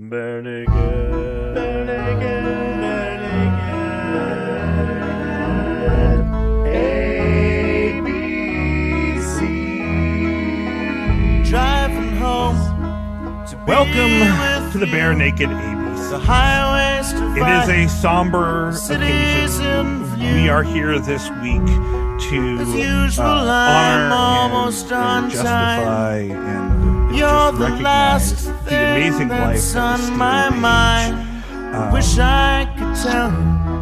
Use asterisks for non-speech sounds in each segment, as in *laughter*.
Bare naked. Bare naked. Bare naked. A, B, C. Driving home. To Welcome to the. Bare Naked ABC. The highways to It is a somber occasion. We are here this week to usual, uh, honor almost and, on and justify and You're just recognize last the amazing life that's that is on Steven my Page. mind. Um, Wish I could tell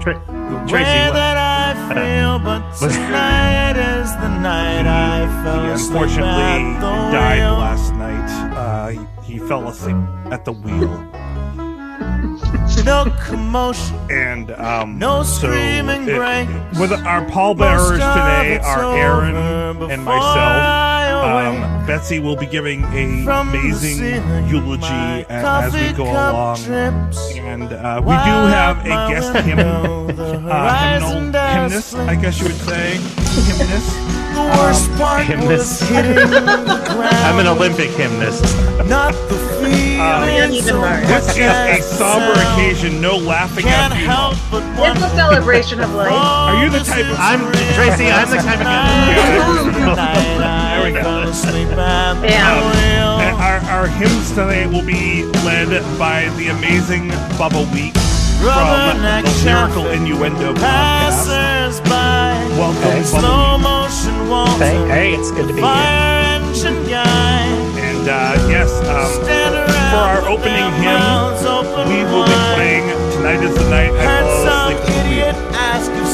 Tra- the Tracy, way what- that I feel, *laughs* but tonight is the night I fell he asleep unfortunately at the died wheel. last night. Uh, he, he fell asleep at the wheel, No commotion, and um, no so screaming it- break. with our pallbearers today it's are Aaron and myself. I awake. Um, Betsy will be giving a From amazing ceiling, eulogy as we go along. drips. And uh, we do have a guest window, hymn, the uh, hymnal, hymnist. I guess you would say. Hymnist. The worst part hymnist. was hitting the *laughs* ground. I'm an Olympic hymnist. Not the feeling Um, even so. This is a somber sound. occasion, no laughing Can't at you. help It's a celebration of life. Are you the type of- I'm Tracy. I'm the kind of *laughs* There we go. *laughs* Yeah. And our, our hymns tonight will be led by the amazing Bubba Week from the Lyrical Innuendo podcast. By. Welcome, Slow Bubba motion walks. Hey, it's good to be here. Engine guy. And uh, yes, um, for our opening hymn, open we will be playing Tonight is the Night I Heard Fall Asleep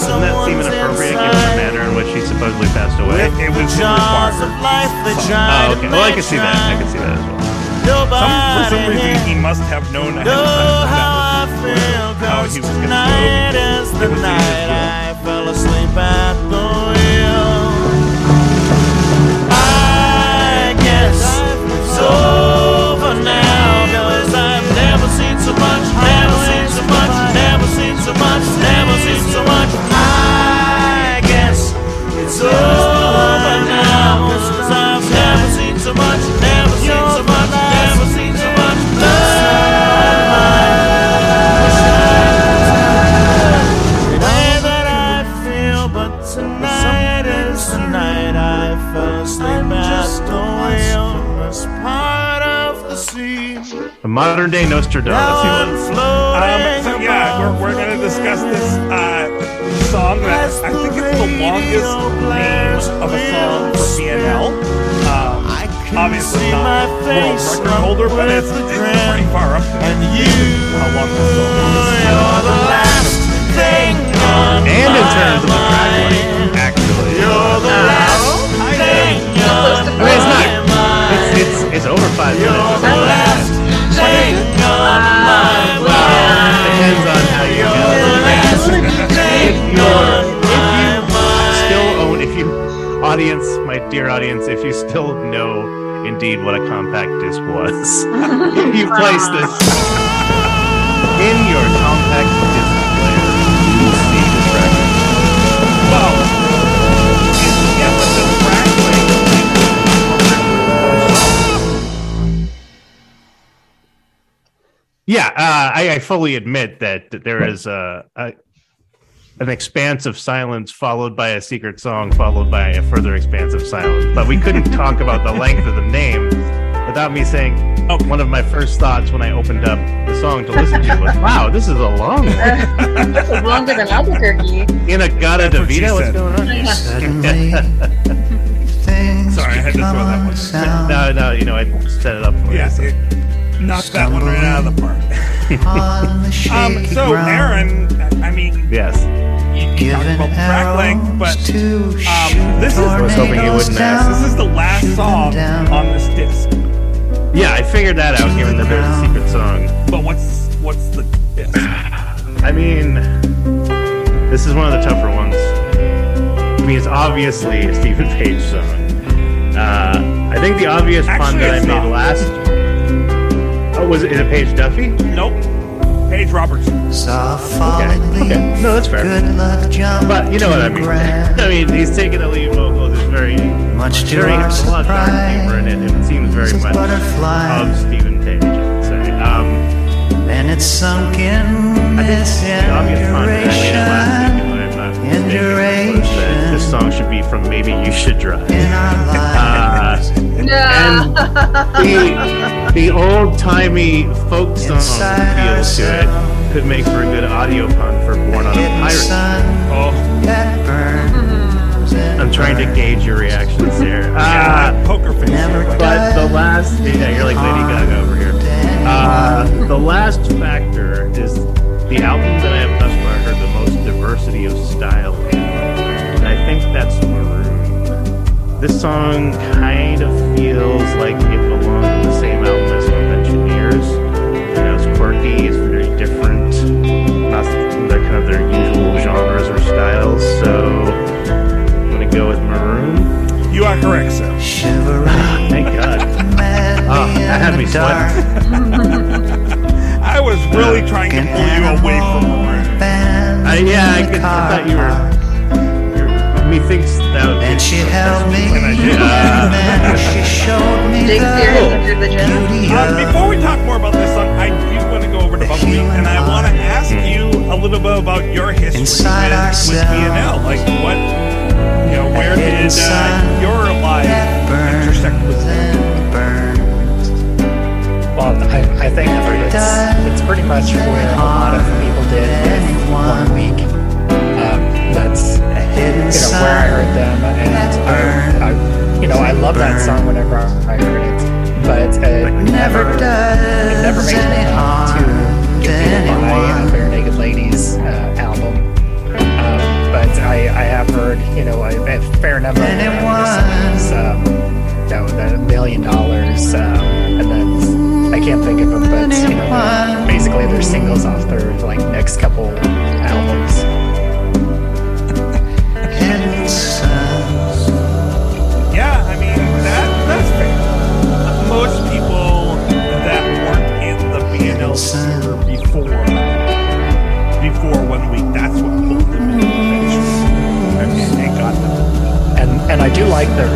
Doesn't that seem someone's inappropriate given the manner in which he supposedly passed away? It, it was Jaws of required. life they Some- try Oh, okay. Well, I can see that. I can see that as well. Some, for some reason, he must have known ahead know of time how I that that feel was how he was going to tonight go. is the It was in his night will. I fell asleep at the wheel. I guess it's over now, 'cause I've never seen so much, never seen so much, never seen so much, modern day Nostradamus. Now I'm floating Um, so yeah, we're, we're going to discuss this uh, song that I think it's the longest name of a song for BNL. Um, obviously not my world face record holder, but it's, the it's dread. pretty far up there. And you, How long this song is. you're the last thing on And in terms of the track length, actually. You're the last thing on I mean, it's not. It's, it's, it's over five You're minutes. The last thing on my. Depends on how you You're go. the last thing on my mind. still own if you audience my dear audience if you still know indeed what a compact disc was *laughs* you place this in your yeah uh, I, I fully admit that, that there is a, a an expanse of silence followed by a secret song followed by a further expanse of silence but we couldn't *laughs* talk about the length of the name without me saying Okay. one of my first thoughts when i opened up the song to listen to was *laughs* wow this is a long one *laughs* this is longer than Albuquerque. in a gata That's what she Davida, what's going on here? Sorry, I had to throw that one. no no you know i set it up for Yeah, you so. it knocked that one right out of the park. *laughs* *laughs* um, so Aaron, I mean, yes you talked about the track length, but um, this is I was hoping you wouldn't ask. this is the last song on this disc. yeah i figured that out given that there's a secret song But what's what's the disc? *sighs* I mean, this is one of the tougher ones. I mean, it's obviously a Steven Page song. Uh, I think the obvious pun that I made not. last. Oh, was it, is it Page Duffy? Nope. Page Robertson. Saw Okay, okay, no, that's fair. Good luck, jump But you know what I mean. *laughs* I mean, he's taking the lead vocals. It's very, Much to very our a lot of dark humor in it, it seems very Says much butterfly. of Steven Page. I would say. Um, sunk in I think this the obvious comment I made last week, duration and I'm not mistaken, was Enduration. that this song should be from Maybe You Should Drive. in our *laughs* Uh, lives. and the, *laughs* the old timey folk song feel to it could make for a good audio pun for Born on a Pirate. Oh, that burns I'm trying to gauge your reactions here. *laughs* yeah, Uh, poker face. But the last, yeah, you're like Lady Gaga over here. Uh, the last factor is the album that I have thus far heard the most diversity of style in. And I think that's Maroon. This song kind of feels like it belongs in the same album as Engineers. You know, it's quirky, it's very different, not their kind of their usual genres or styles. So I'm gonna go with Maroon. You are correct, sir. Shivering Thank God. Oh, that had me in the dark. I was really trying to pull you away from Maroon. I, yeah, I, could, I thought you were. Park. You're, methinks that would And she held me When I did. and *laughs* she showed me Shakespeare the is religion. beauty Uh, of before we talk more about this song, I do want to go over to Bumblebee, and I want to ask you a little bit about your history Inside with, with. BNL. Like, what, you know, where did uh, sun your life intersect with and. Well, I, I think it's, it's pretty much where a lot of people did with one week. You know where I heard them, and I, I you know I love that song whenever I heard it, but it never it never made any me want harm to get people to buy a Barenaked Ladies uh, album. Um, but I, I have heard you know a, a fair number of songs, um, you know, the million dollars, um, and then I can't think of them, but you know, basically they're singles off their like next couple Most people that weren't in the BNL sphere before before one week, that's what pulled them in eventually. I mean, they got them. and and I do like their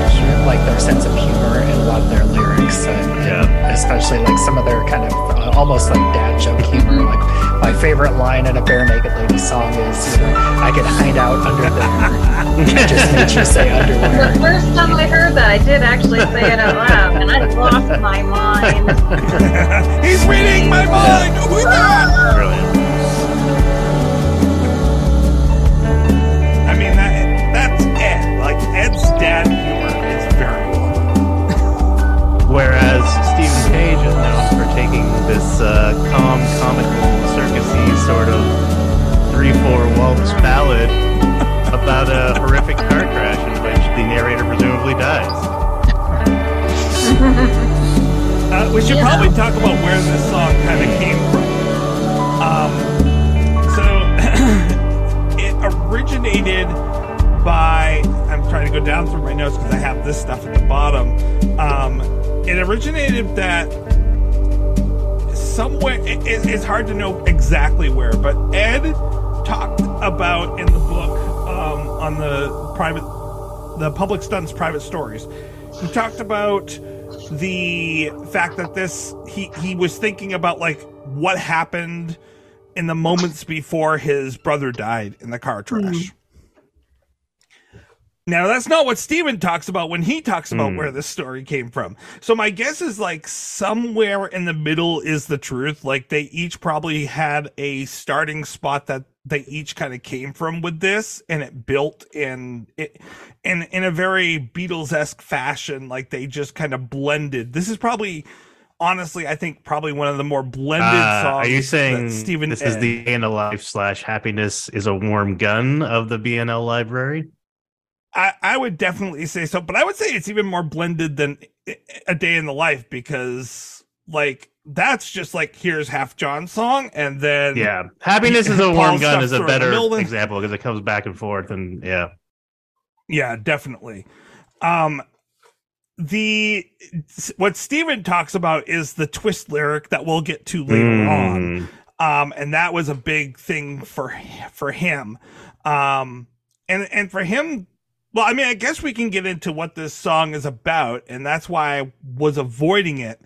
like their sense of humor and love their lyrics, and, and Yeah. especially like some of their kind of uh, almost like dad joke humor. Like my favorite line in a Barenaked Lady song is, you know, "I could hide out under there." It just makes you say *laughs* underwear. The first time I heard that, I did actually say it out loud, and I lost my mind. *laughs* He's reading my mind. Who's that? Brilliant. I mean that that's Ed. Like Ed's dad humor is very well. Whereas Steven Page is known for taking this uh, calm, comical, circusy sort of three-four waltz ballad about a horrific car crash in which the narrator presumably dies. Uh, we should Yeah. probably talk about where this song kind of came from. Um, so *clears throat* it originated by. I'm trying to go down through my notes because I have this stuff at the bottom. Um, it originated that somewhere. It, it- it's hard to know exactly where, but Ed talked about in the book um, on the private, the public stunts private stories. He talked about the fact that this he he was thinking about like what happened in the moments before his brother died in the car crash. Now that's not what Steven talks about when he talks about Hmm. where this story came from. So my guess is like somewhere in the middle is the truth. Like they each probably had a starting spot that they each kind of came from with this and it built in it in in a very Beatles-esque fashion like they just kind of blended. This is probably honestly I think probably one of the more blended Uh, songs are you saying Stephen this is the end of life slash happiness is a warm gun of the BNL library? I, I would definitely say so, but I would say it's even more blended than a day in the life because like that's just like here's half John's song and then Yeah, happiness *laughs* is a warm gun is a through in the better example because it comes back and forth and yeah. yeah definitely. Um the what Steven talks about is the twist lyric that we'll get to later on. Mm. um and that was a big thing for for him. Um and and for him well i mean i guess we can get into what this song is about and that's why i was avoiding it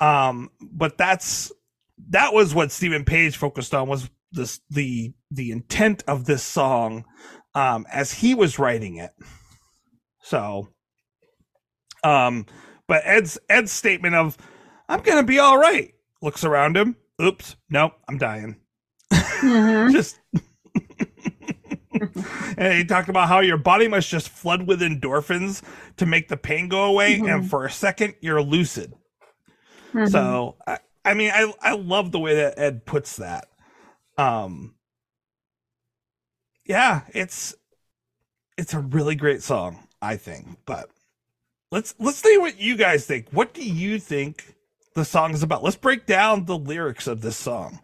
um but that's that was what Steven Page focused on was this the the intent of this song um as he was writing it. So um but Ed's Ed's statement of I'm gonna be all right looks around him. Oops, nope, I'm dying. *laughs* Mhm. Just *laughs* and he talked about how your body must just flood with endorphins to make the pain go away, and Mhm. for a second you're lucid. Mhm. So I, I mean I I love the way that Ed puts that. Um yeah, it's it's a really great song, I think. But let's let's see what you guys think. What do you think the song is about? Let's break down the lyrics of this song.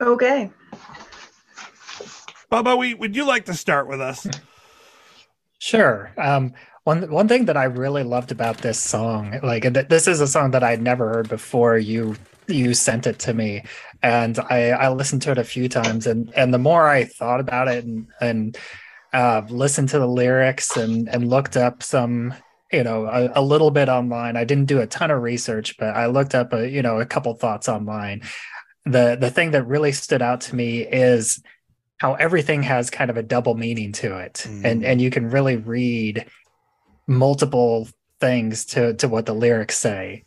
okay. Bubba, we would you like to start with us? Sure. Um, one one thing that I really loved about this song, like th- this is a song that I'd never heard before you you sent it to me, and I I listened to it a few times, and and the more I thought about it and and uh, listened to the lyrics and and looked up some you know a, a little bit online. I didn't do a ton of research, but I looked up a you know a couple thoughts online. The the thing that really stood out to me is how everything has kind of a double meaning to it. And Mm. and you can really read multiple things to to what the lyrics say.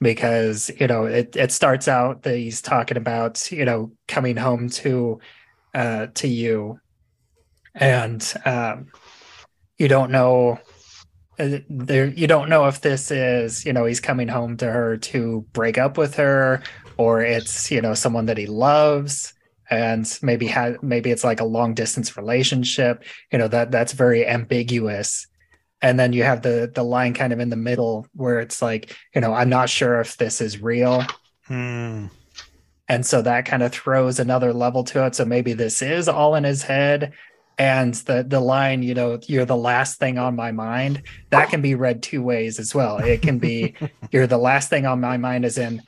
Because you know it it starts out that he's talking about you know coming home to uh to you. And um you don't know uh, there you don't know if this is you know he's coming home to her to break up with her or it's you know someone that he loves and maybe ha- maybe it's like a long distance relationship you know that that's very ambiguous. And then you have the the line kind of in the middle where it's like you know i'm not sure if this is real. Hmm. and so that kind of throws another level to it. So maybe this is all in his head. And the the line you know you're the last thing on my mind that can be read two ways as well. It can be *laughs* you're the last thing on my mind as in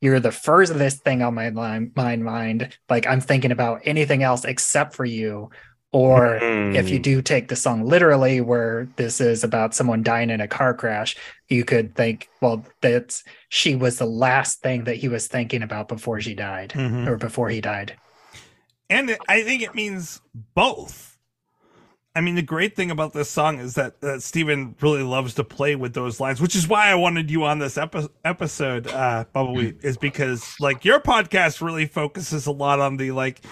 you're the furthest thing on my line, mind mind like i'm thinking about anything else except for you or if you do take the song literally where this is about someone dying in a car crash you could think well that's she was the last thing that he was thinking about before she died Mhm. or before he died And I think it means both. I mean, the great thing about this song is that, that Steven really loves to play with those lines, which is why I wanted you on this epi- episode, uh, Bubbawheat, is because like your podcast really focuses a lot on the like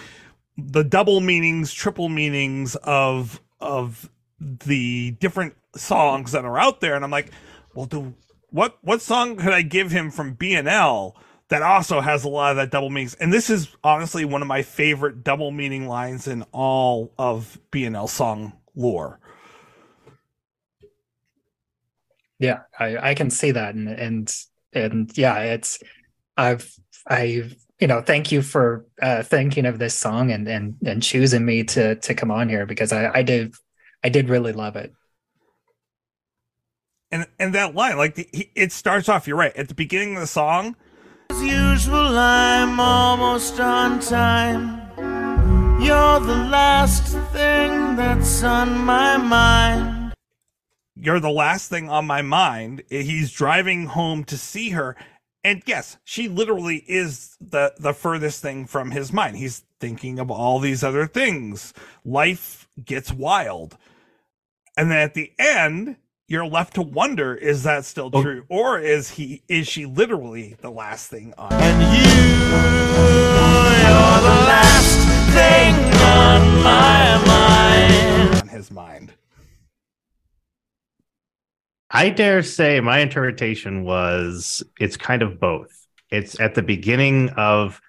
the double meanings, triple meanings of of the different songs that are out there. And I'm like, well, do what what song could I give him from BNL that also has a lot of that double meanings? And this is honestly one of my favorite double meaning lines in all of BNL song lore. yeah i i can see that and and and yeah it's i've i've you know thank you for uh thinking of this song and and and choosing me to to come on here because i i did i did really love it And and that line, like the, he, it starts off. You're right at the beginning of the song. As usual, I'm almost on time. You're the last thing that's on my mind. You're the last thing on my mind. He's driving home to see her, and yes, she literally is the the furthest thing from his mind. He's thinking of all these other things. Life gets wild, and then at the end, you're left to wonder: is that still Oh. true, or is he is she literally the last thing on? And you, you're the last thing on my mind. on his mind. I dare say my interpretation was it's kind of both. It's at the beginning of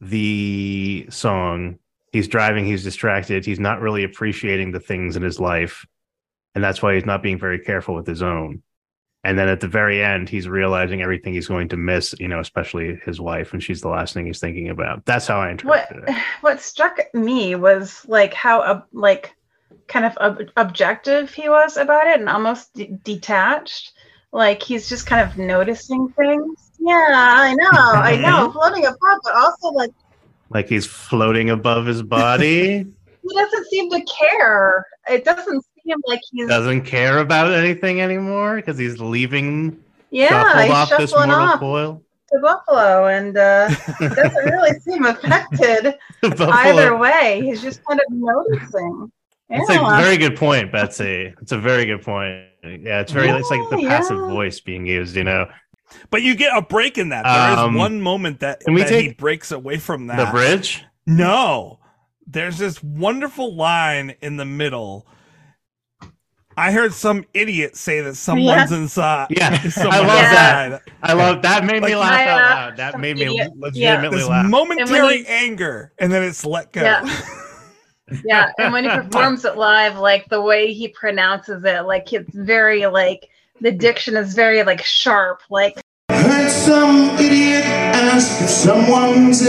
the song. He's driving, he's distracted, he's not really appreciating the things in his life. And that's why he's not being very careful with his own. And then at the very end, he's realizing everything he's going to miss, you know, especially his wife, and she's the last thing he's thinking about. That's how I What interpreted it. *sighs* what struck me was like how uh, like kind of ob- objective he was about it and almost d- detached. Like he's just kind of noticing things. Yeah, I know, I *laughs* know, floating apart, but also like Like he's floating above his body, *laughs* he doesn't seem to care. It doesn't seem like he's doesn't care about anything anymore because he's leaving yeah, shuffled he's off this shuffling mortal off. coil. to Buffalo, and uh, *laughs* doesn't really seem affected *laughs* either way. He's just kind of noticing. It's a very good point, Betsy. It's a very good point. Yeah, it's very. it's like the Yeah, passive voice being used. You know, But you get a break in that. There is Um, one moment that, can we that he breaks away from that. the bridge. No. There's this wonderful line in the middle. I heard some idiot say that someone's inside. Yeah, *laughs* Someone's I love that. I love that. Made me laugh out I, uh, loud. That made me idiot- legitimately This laugh. momentary he- anger, and then it's let go. Yeah. *laughs* Yeah, and when he performs it live, like the way he pronounces it, like it's very like the diction is very like sharp, like I Heard some idiot ask if someone's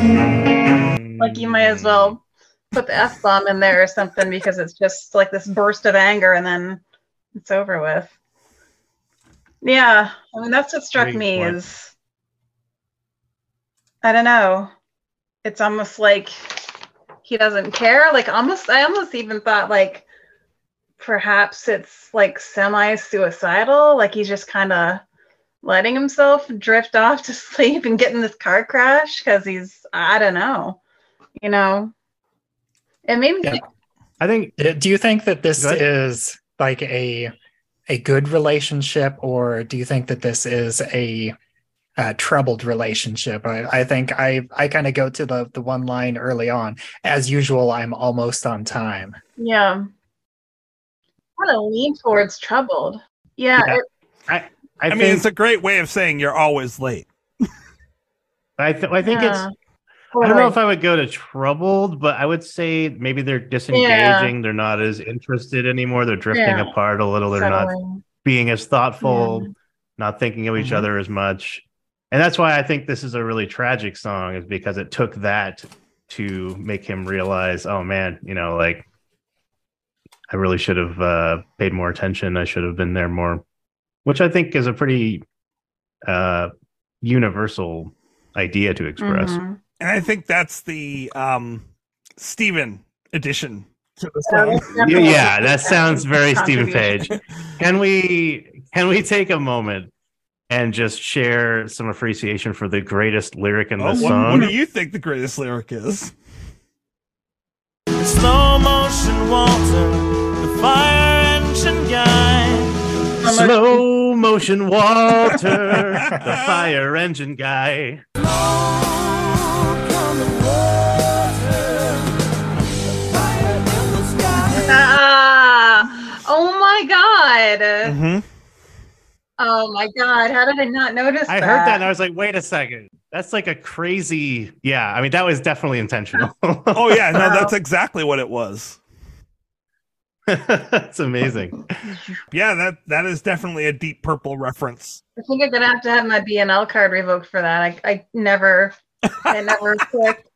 inside. like you might as well put the F bomb in there or something because it's just like this burst of anger and then it's over with. Yeah, I mean that's what struck Great me point. is I don't know. It's almost like he doesn't care. Like almost I almost even thought like perhaps it's like semi-suicidal, like he's just kind of letting himself drift off to *laughs* sleep and get in this car crash because he's I don't know. You know. It made me Yeah. think I think Uh, Do you think that this is like a a good relationship, or do you think that this is a, uh troubled relationship? I, I think I I kind of go to the the one line early on. As usual, I'm almost on time. Yeah. Kind of lean towards troubled. Yeah. Yeah. it- I, I, think mean, it's a great way of saying you're always late. I, th- I think yeah. it's. I don't know if I would go to troubled, but I would say maybe they're disengaging. They're not as interested anymore. They're drifting Yeah. apart a little. They're not being as thoughtful, Yeah. not thinking of each Mhm. other as much. And that's why I think this is a really tragic song, is because it took that to make him realize, oh man, you know, like I really should have uh, paid more attention. I should have been there more, which I think is a pretty uh, universal idea to express. Mhm. And I think that's the um Steven edition to the song. Yeah, yeah, that sounds very Steven Page. Can we can we take a moment and just share some appreciation for the greatest lyric in Oh, this what, song? what do you think the greatest lyric is? Slow motion Walter, the fire engine guy. Slow motion Walter, the *laughs* fire engine guy. God. Mm-hmm. Oh my god. How did I not notice I that? heard that and I was like, wait a second. That's like a crazy. Yeah, I mean, that was definitely intentional. *laughs* Oh yeah, no, Wow. *laughs* that's exactly what it was. *laughs* That's amazing. Yeah, that that is definitely a deep purple reference. I think I'm gonna have to have my BNL card revoked for that. I, I never I never clicked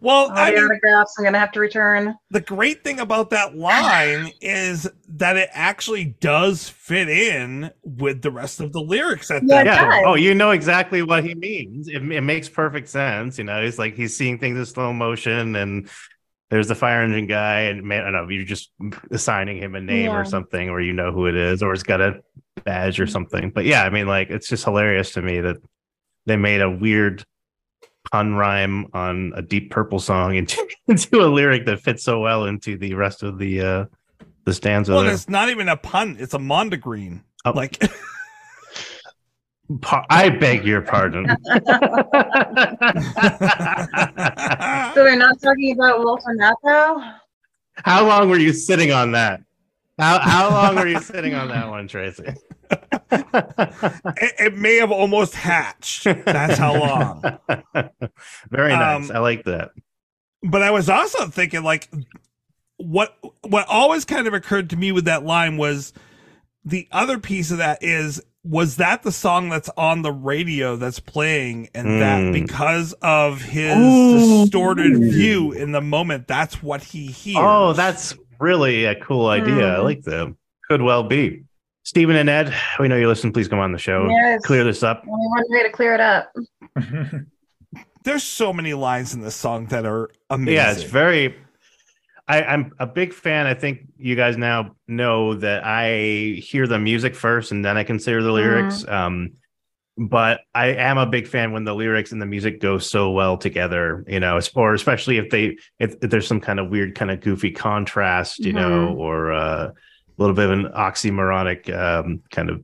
Well, all I the mean, autographs I'm gonna have to return. the great thing about that line is that it actually does fit in with the rest of the lyrics at Yeah, that Yeah. does. Oh, you know exactly what he means. It, it makes perfect sense. You know, he's like he's seeing things in slow motion, and there's the fire engine guy, and man, I don't know, you're just assigning him a name Yeah. or something, or you know who it is, or it's got a badge or something. But yeah, I mean, like it's just hilarious to me that they made a weird pun rhyme on a deep purple song into, *laughs* into a lyric that fits so well into the rest of the uh the stanza. Well, there. it's not even a pun; it's a mondegreen. Oh. Like, *laughs* Pa- I beg your pardon. *laughs* So we're not talking about Walter Matthau? How long were you sitting on that? How how long were you sitting on that one, Tracy? it, it may have almost hatched. That's how long. *laughs* Very nice. Um, I like that. But I was also thinking, like, what what always kind of occurred to me with that line was the other piece of that is was that the song that's on the radio that's playing, and that Mm. because of his Ooh. distorted view in the moment, that's what he hears. Oh, that's really a cool idea. I Mm. like them. Could well be. Steven and Ed, we know you listen. Please come on the show. Yes. Clear this up. Only one way to clear it up. *laughs* there's so many lines in this song that are amazing. Yeah, it's very. I, I'm a big fan. I think you guys now know that I hear the music first and then I consider the lyrics. Um, but I am a big fan when the lyrics and the music go so well together, you know, or especially if they if, if there's some kind of weird, kind of goofy contrast, you know, or uh, a little bit of an oxymoronic um, kind of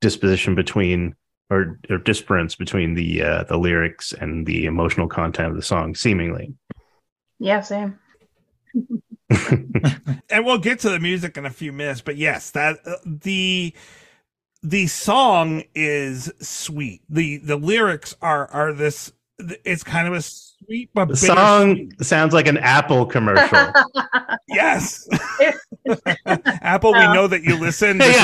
disposition between or, or disparance between the uh, the lyrics and the emotional content of the song, seemingly. Yeah, same. *laughs* and we'll get to the music in a few minutes but yes that uh, the the song is sweet the the lyrics are are this it's kind of a sweet but The bittersweet- song sounds like an Apple commercial. *laughs* *laughs* yes *laughs* apple we Oh. know that you listen This is-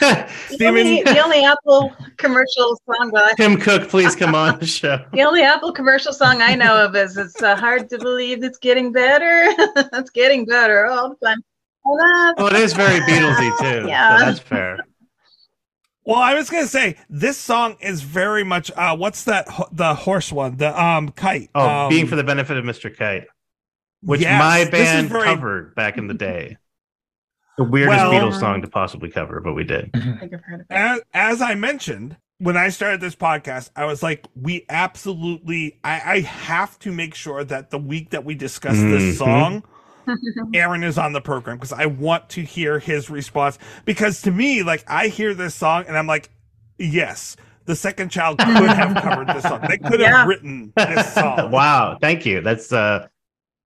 yeah. the, only, the only Apple commercial song that Tim Cook, please come on the show. the only Apple commercial song I know of is "It's uh, hard to believe it's getting better." it's getting better all the time. Well, it is very Beatlesy too. Yeah. So that's fair. Well i was gonna say this song is very much uh what's that the horse one the um kite Oh, um, being for the benefit of Mr. Kite, which yes, my band very- covered back in the *laughs* day. The weirdest Well- Beatles song to possibly cover, but we did. *laughs* I think I've heard of it. as, as I mentioned, when I started this podcast, I was like, we absolutely, I, I have to make sure that the week that we discuss Mhm. this song, *laughs* Aaron is on the program because I want to hear his response. Because to me, like, I hear this song and I'm like, yes, the second child could have *laughs* covered this song. They could have written this song. wow, thank you. That's a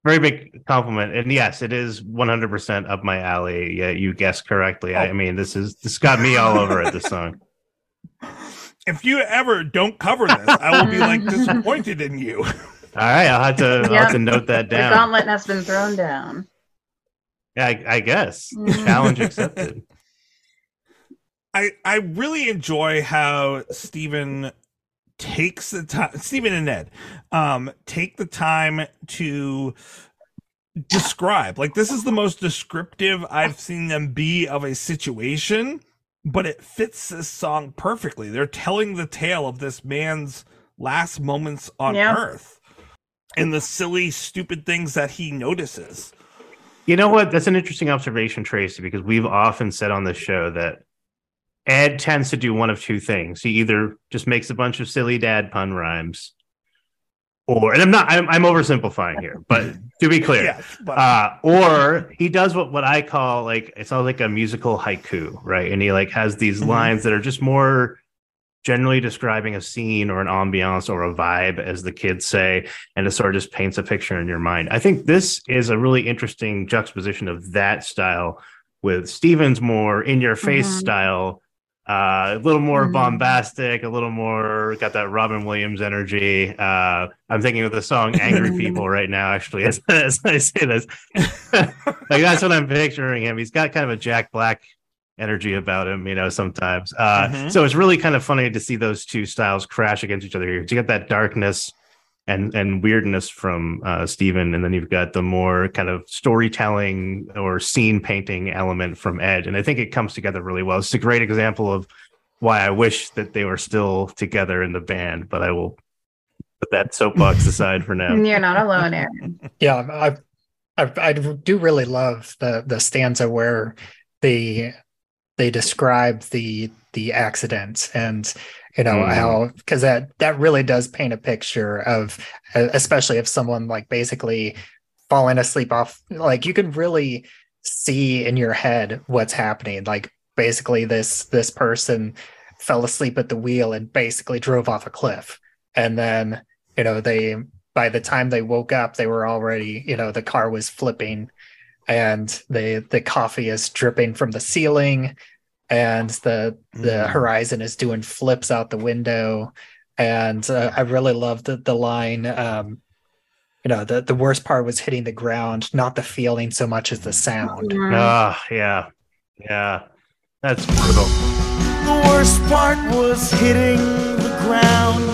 very big compliment. And yes, it is 100% up my alley. Yeah, you guessed correctly. I Oh. mean, this is this got me all over it. This song. *laughs* If you ever don't cover this, I will be like disappointed in you. All right, I'll have to *laughs* I'll have to note that down. The down. gauntlet has been thrown down. Yeah, I, I guess Mhm. challenge accepted. *laughs* I I really enjoy how Steven takes the time Steven and Ed um take the time to describe like this is the most descriptive I've seen them be of a situation but it fits this song perfectly they're telling the tale of this man's last moments on Yeah. earth and the silly stupid things that he notices You know what? That's an interesting observation, Tracy, because we've often said on this show that Ed tends to do one of two things. He either just makes a bunch of silly dad pun rhymes, or, and I'm not, I'm, I'm oversimplifying here, but to be clear, but uh, or he does what, what I call like, it's all like a musical haiku, right? And he like has these Mhm. lines that are just more generally describing a scene or an ambiance or a vibe, as the kids say, and it sort of just paints a picture in your mind. I think this is a really interesting juxtaposition of that style with Steven's more in your face Mhm. style, uh, a little more Mhm. bombastic, a little more got that Robin Williams energy. Uh, I'm thinking of the song "Angry *laughs* People" right now, actually, *laughs* as, as I say this. *laughs* like that's what I'm picturing him. He's got kind of a Jack Black energy about him, you know, sometimes. Uh, Mhm. So it's really kind of funny to see those two styles crash against each other here. You get that darkness and and weirdness from uh, Steven, and then you've got the more kind of storytelling or scene painting element from Ed, and I think it comes together really well. It's a great example of why I wish that they were still together in the band, but I will put that soapbox *laughs* aside for now. You're not alone, Aaron. Yeah, I, I I do really love the the stanza where they they describe the the accident and you know Mhm. how because that that really does paint a picture of especially if someone like basically falling asleep off like you can really see in your head what's happening like basically this this person fell asleep at the wheel and basically drove off a cliff and then you know they by the time they woke up they were already you know the car was flipping and the the coffee is dripping from the ceiling and the the Mhm. horizon is doing flips out the window and uh, i really loved the, the line um you know the the worst part was hitting the ground not the feeling so much as the sound Mhm. Ah, yeah, yeah, that's brutal. The worst part was hitting the ground.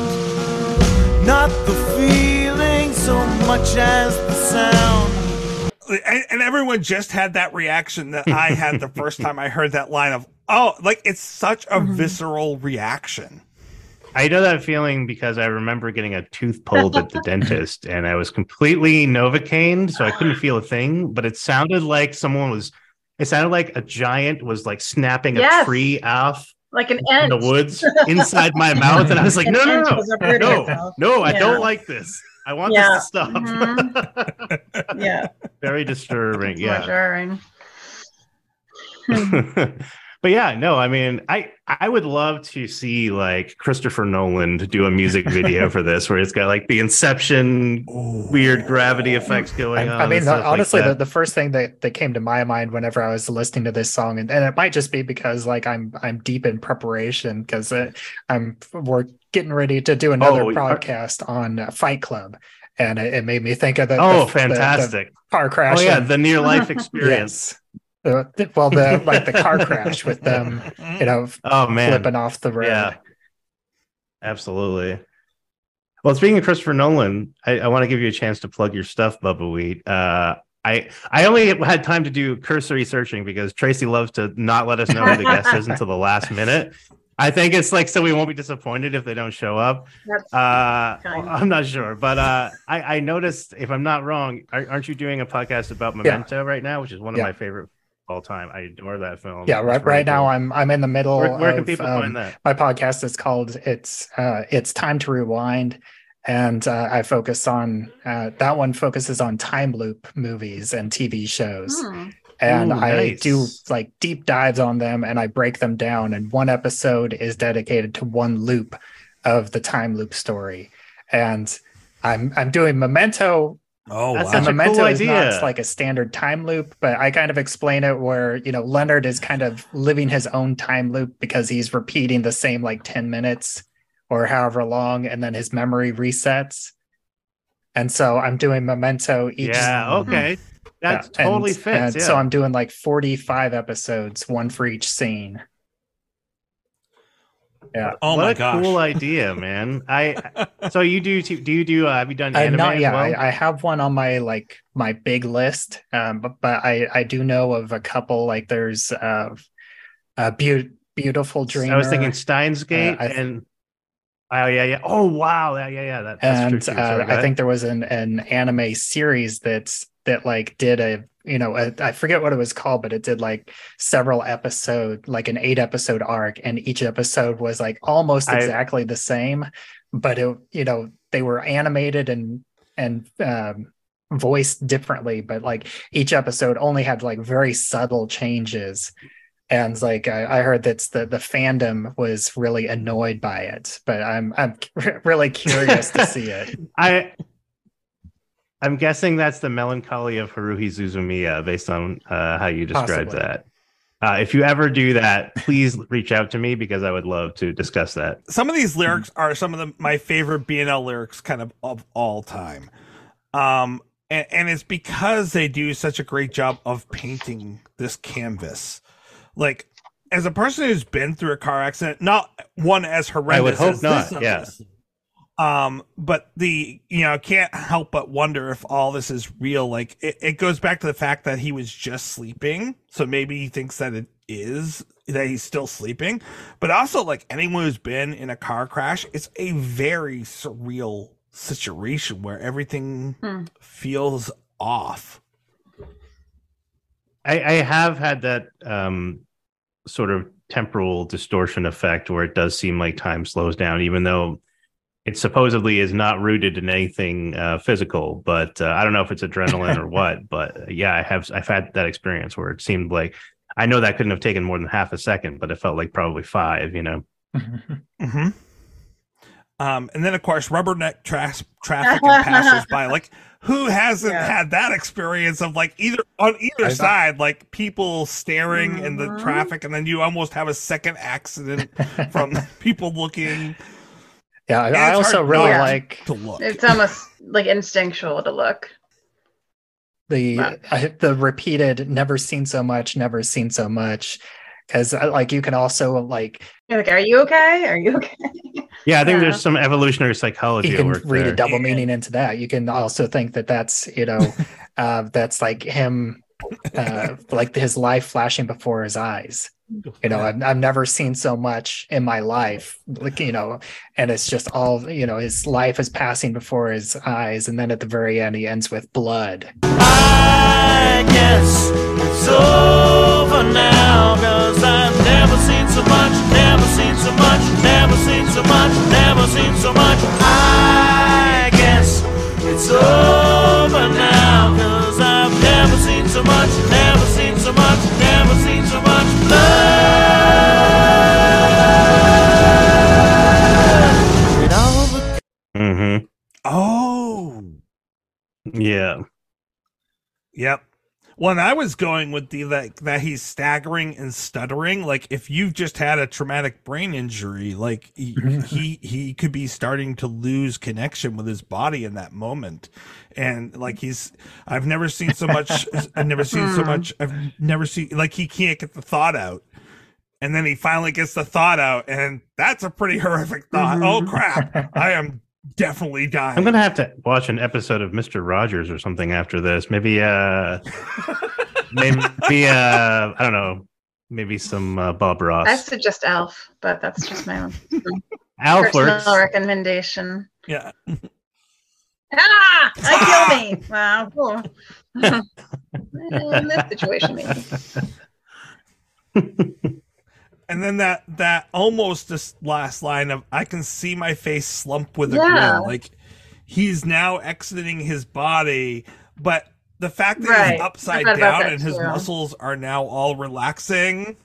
Not the feeling so much as the sound. And, and everyone just had that reaction that I had the *laughs* first time I heard that line of oh like it's such a Mhm. visceral reaction. I know that feeling because I remember getting a tooth pulled at the dentist and I was completely novocaine, so I couldn't feel a thing, but it sounded like someone was it sounded like a giant was like snapping a tree off like an in the woods inside my mouth, and I was like, *laughs* An no, no, ant no, was no, itself. no, I Yeah. don't like this. I want Yeah. this to stop. Mhm. *laughs* Yeah, Very disturbing. it's Yeah. jarring. *laughs* *laughs* but yeah, no, I mean, I I would love to see like Christopher Nolan to do a music video for this, where it's got like the Inception weird gravity effects going I, on. I mean, stuff like honestly, the, the first thing that, that came to my mind whenever I was listening to this song, and, and it might just be because like I'm I'm deep in preparation because I'm we're getting ready to do another Oh, you are- podcast on uh, Fight Club, and it, it made me think of the oh, the- the- the fantastic! car crash. oh yeah, and- the near life *laughs* experience. yes. The- the- well, the *laughs* like the car crash with them, you know, Oh man, flipping off the road. Yeah. Absolutely. Well, speaking of Christopher Nolan, I, I want to give you a chance to plug your stuff, Bubbawheat. Uh, I I only had time to do cursory searching because Tracy loves to not let us know who the *laughs* guest is until the last minute. I think it's like so we won't be disappointed if they don't show up. Uh. I'm not sure, but uh, I, I noticed, if I'm not wrong, are, aren't you doing a podcast about Memento right now, which is one of Yeah. my favorite of all time? I adore that film. Yeah, It's right. really Right now. I'm I'm in the middle. Where, where can people um, find that? my podcast is called it's uh it's time to rewind and uh, i focus on uh, that one focuses on time loop movies and tv shows Hmm. and Ooh, i nice. do like deep dives on them and i break them down and one episode is dedicated to one loop of the time loop story and i'm i'm doing memento Oh That's wow. such a memento cool is not idea. like a standard time loop but i kind of explain it where you know leonard is kind of living his own time loop because he's repeating the same like 10 minutes or however long and then his memory resets and so i'm doing memento each Yeah, okay. Hmm. That yeah, totally and- fits. and yeah. so i'm doing like 45 episodes one for each scene yeah oh what my a gosh. cool *laughs* idea, man. I so you do do you do uh, have you done I'm anime not yeah well? I, I have one on my like my big list um but, but i i do know of a couple like there's uh a beau- beautiful dream I was thinking Steins Gate Uh, th- and oh yeah yeah oh wow yeah yeah yeah that, that's true and too. uh, Sorry, I think there was an an anime series that's that like did a you know a, I forget what it was called, but it did like several episode like an eight episode arc, and each episode was like almost I- exactly the same, but it you know they were animated and and um, voiced differently, but like each episode only had like very subtle changes. And like I, I heard that the the fandom was really annoyed by it, but I'm I'm *laughs* really curious to see it. *laughs* I I'm guessing that's the melancholy of Haruhi Suzumiya based on uh, how you described Possibly. that. Uh, if you ever do that, please reach out to me because I would love to discuss that. some of these lyrics are some of the, my favorite BNL lyrics kind of of all time. Um and, and it's because they do such a great job of painting this canvas. Like as a person who's been through a car accident, not one as horrendous I would hope as not, this yeah. Is, Um, but the you know can't help but wonder if all this is real. Like it, it goes back to the fact that he was just sleeping, so maybe he thinks that it is that he's still sleeping. But also, like anyone who's been in a car crash, it's a very surreal situation where everything Hmm. feels off. I, I have had that um, sort of temporal distortion effect where it does seem like time slows down, even though it supposedly is not rooted in anything uh, physical. But uh, I don't know if it's adrenaline or *laughs* what. But uh, yeah, I have I've had that experience where it seemed like I know that couldn't have taken more than half a second, but it felt like probably five. You know. Mm-hmm. Um, and then of course rubberneck tra- traffic and *laughs* passersby. Like who hasn't Yeah. had that experience of like either on either I- side, like people staring in the Mhm. traffic, and then you almost have a second accident *laughs* from people looking yeah, I, And I also really not like to look. It's almost like instinctual to look. the Right. I, the repeated never seen so much never seen so much because like you can also like You're like, are you okay? Are you okay? *laughs* Yeah, I think Yeah. there's some evolutionary psychology you can read there. a double Yeah. meaning into that you can also think that that's you know *laughs* uh that's like him uh like his life flashing before his eyes. You know I've, I've never seen so much in my life like you know and it's just all you know his life is passing before his eyes and then at the very end he ends with blood. I guess Yep. When I was going with the like that he's staggering and stuttering. Like if you've just had a traumatic brain injury, like he *laughs* he, he could be starting to lose connection with his body in that moment, and like he's I've never seen so much. I've never seen so hmm. much. I've never seen like he can't get the thought out, and then he finally gets the thought out, and that's a pretty horrific thought. Oh mm-hmm. crap! I am definitely dying. I'm gonna have to watch an episode of Mister Rogers or something after this. Maybe uh *laughs* maybe uh I don't know. Maybe some uh, Bob Ross. I suggest Elf, but that's just my own Alf personal works. recommendation. yeah. Ah! I kill me. Wow. Cool. *laughs* In this situation, maybe. *laughs* And then that that almost this last line of I can see my face slump with a Yeah. grin. Like he's now exiting his body, but the fact that Right. he's upside I thought about down and his too. muscles are now all relaxing.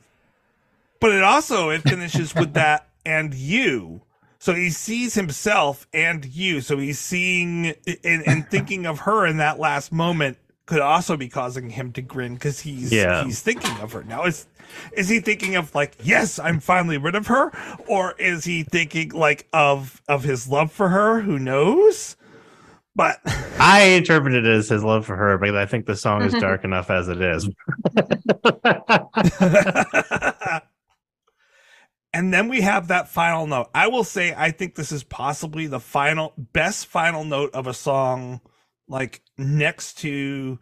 But it also it finishes with that and you. So he sees himself and you. So he's seeing and, and thinking of her in that last moment could also be causing him to grin because he's Yeah. he's thinking of her. Now is is he thinking of like, yes, I'm finally rid of her? Or is he thinking like of of his love for her? Who knows? But *laughs* I interpret it as his love for her, but I think the song is *laughs* dark enough as it is. and then we have that final note. I will say I think this is possibly the final best final note of a song like next to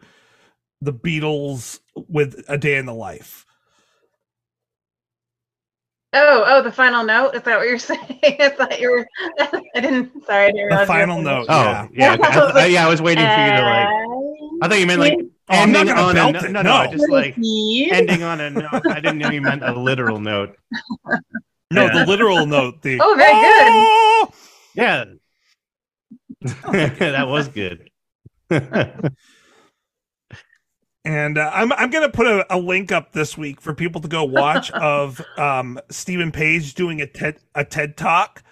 the Beatles with A Day in the Life. Oh, oh, the final note. Is that what you're *laughs* saying? I thought you were. *laughs* I didn't. Sorry, I didn't The realize you were final note. Oh yeah. yeah, okay. I, I- yeah. I was waiting for you to like. I thought you meant like Oh, I'm not ending gonna on a belt no, it, no, no, no. just like ending on a note. I didn't know you meant a literal note. *laughs* No, Yeah. the literal note. The Oh, very good. "Oh!" Yeah, that was good. And uh, I'm I'm gonna put a, a link up this week for people to go watch *laughs* of um, Steven Page doing a TED a TED talk,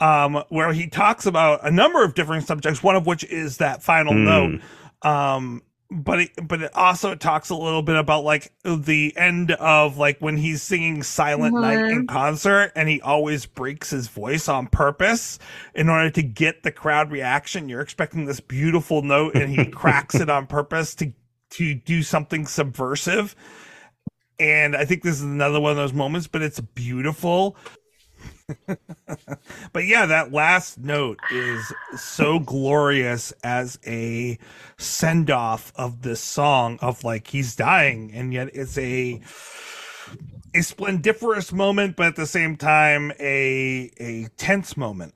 um, where he talks about a number of different subjects. One of which is that final Hmm. note. Um, but it, but it also talks a little bit about like the end of like when he's singing Silent Night in concert, and he always breaks his voice on purpose in order to get the crowd reaction. You're expecting this beautiful note, and he *laughs* cracks it on purpose to to do something subversive. And I think this is another one of those moments, but it's beautiful. *laughs* but yeah, that last note is so glorious as a send off of this song of like he's dying, and yet it's a a splendiferous moment, but at the same time a a tense moment.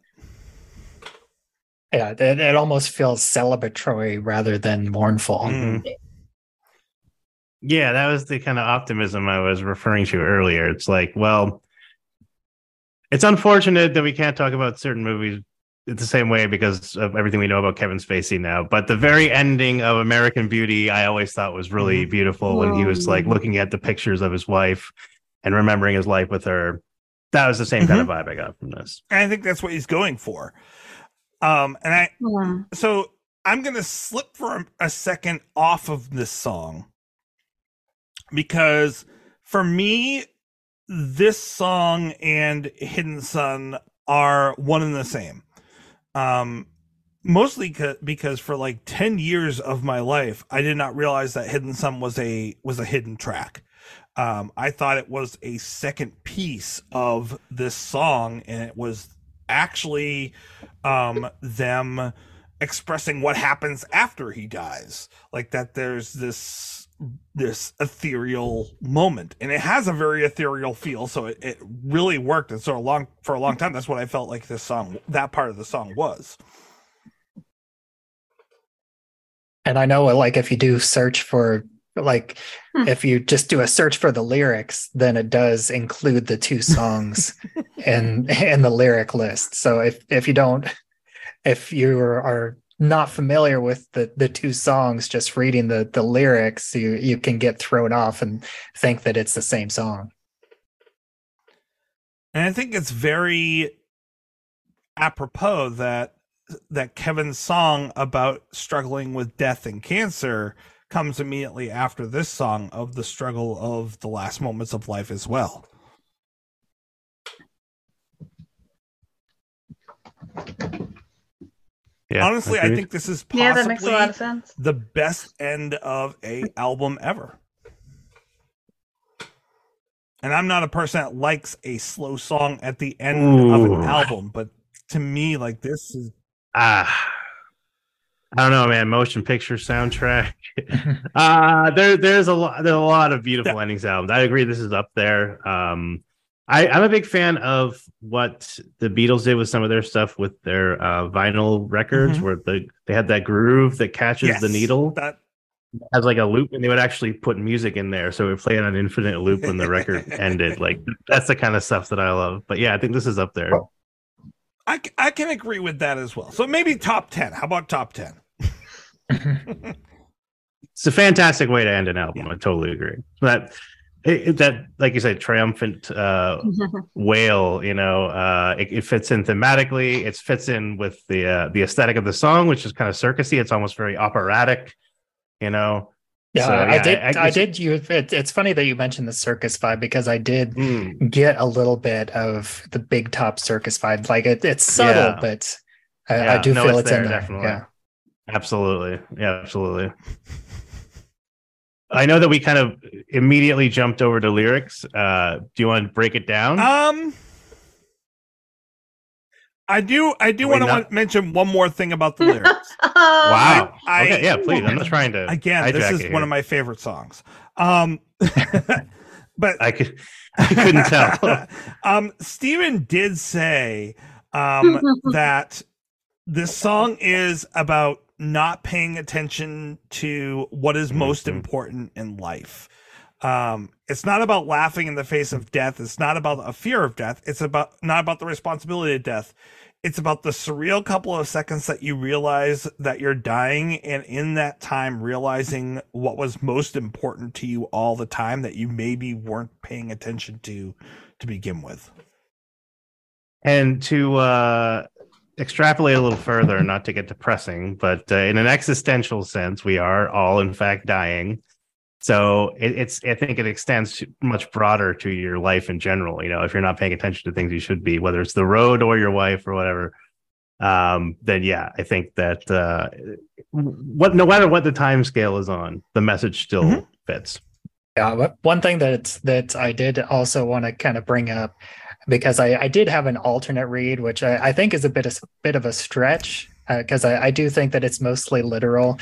Yeah, it, it almost feels celebratory rather than mournful. Mm. Yeah, that was the kind of optimism I was referring to earlier. It's like, well, it's unfortunate that we can't talk about certain movies the same way because of everything we know about Kevin Spacey now. But the very ending of American Beauty, I always thought was really beautiful when he was like looking at the pictures of his wife and remembering his life with her. That was the same kind of vibe I got from this. And I think that's what he's going for. Um, and I Hmm. so I'm gonna slip for a, a second off of this song because for me, this song and Hidden Sun are one and the same. Um, mostly ca- because for like 10 years of my life, I did not realize that Hidden Sun was a was a hidden track. Um, I thought it was a second piece of this song, and it was actually um, them expressing what happens after he dies like that there's this this ethereal moment and it has a very ethereal feel so it, it really worked and so a long for a long time that's what i felt like this song that part of the song was And I know, like, if you do search for like Hmm. if you just do a search for the lyrics, then it does include the two songs *laughs* in in the lyric list. So if if you don't, if you are not familiar with the the two songs, just reading the the lyrics, you you can get thrown off and think that it's the same song. And I think it's very apropos that that Kevin's song about struggling with death and cancer comes immediately after this song of the struggle of the last moments of life as well. Yeah, Honestly, I agreed. think this is Yeah, that makes a lot possibly of sense. the best end of a album ever. And I'm not a person that likes a slow song at the end of an album, but to me, like this is ah, I don't know, man. Motion picture soundtrack. *laughs* uh there there's a lot there's a lot of beautiful endings albums. I agree this is up there. Um I, I'm a big fan of what the Beatles did with some of their stuff with their uh, vinyl records, Mhm. where the they had that groove that catches the needle That as like a loop, and they would actually put music in there, so it would play on an infinite loop when the record *laughs* ended. Like that's the kind of stuff that I love. But yeah, I think this is up there. I I can agree with that as well. So maybe top 10. How about top 10? *laughs* *laughs* It's a fantastic way to end an album. I totally agree. That it, it- that like you said, triumphant uh, *laughs* wail. You know, uh, it, it fits in thematically. It fits in with the uh, the aesthetic of the song, which is kind of circusy. It's almost very operatic. You know. Yeah, So, I did. I- I, I- did. You. It, it's funny that you mentioned the circus vibe because I did Mm. get a little bit of the big top circus vibe. Like it, it's subtle, Yeah. but I, I do no, feel it's it's, there, in there. definitely. Yeah. Absolutely. Yeah, absolutely. I know that we kind of immediately jumped over to lyrics. Uh, do you want to break it down? Um, I do. I do Are we want to not- mention one more thing about the lyrics. *laughs* wow. I- okay, yeah, please. I'm not trying to. Again, this is one here. of my favorite songs. Um, *laughs* but I could. I couldn't tell. *laughs* um, Steven did say um, that this song is about not paying attention to what is most Mhm. important in life. Um, it's not about laughing in the face of death. It's not about a fear of death. It's about not about the responsibility of death. It's about the surreal couple of seconds that you realize that you're dying, and in that time, realizing what was most important to you all the time that you maybe weren't paying attention to to begin with. And to uh, extrapolate a little further, not to get depressing, but uh, in an existential sense, we are all, in fact, dying. So it, it's, I think it extends much broader to your life in general. You know, if you're not paying attention to things you should be, whether it's the road or your wife or whatever, um, then yeah, I think that uh, what no matter what the time scale is on, the message still Mhm. fits. Yeah, one thing that that I did also want to kind of bring up because I, I did have an alternate read, which I, I think is a bit of bit of a stretch because I, I do think that it's mostly literal.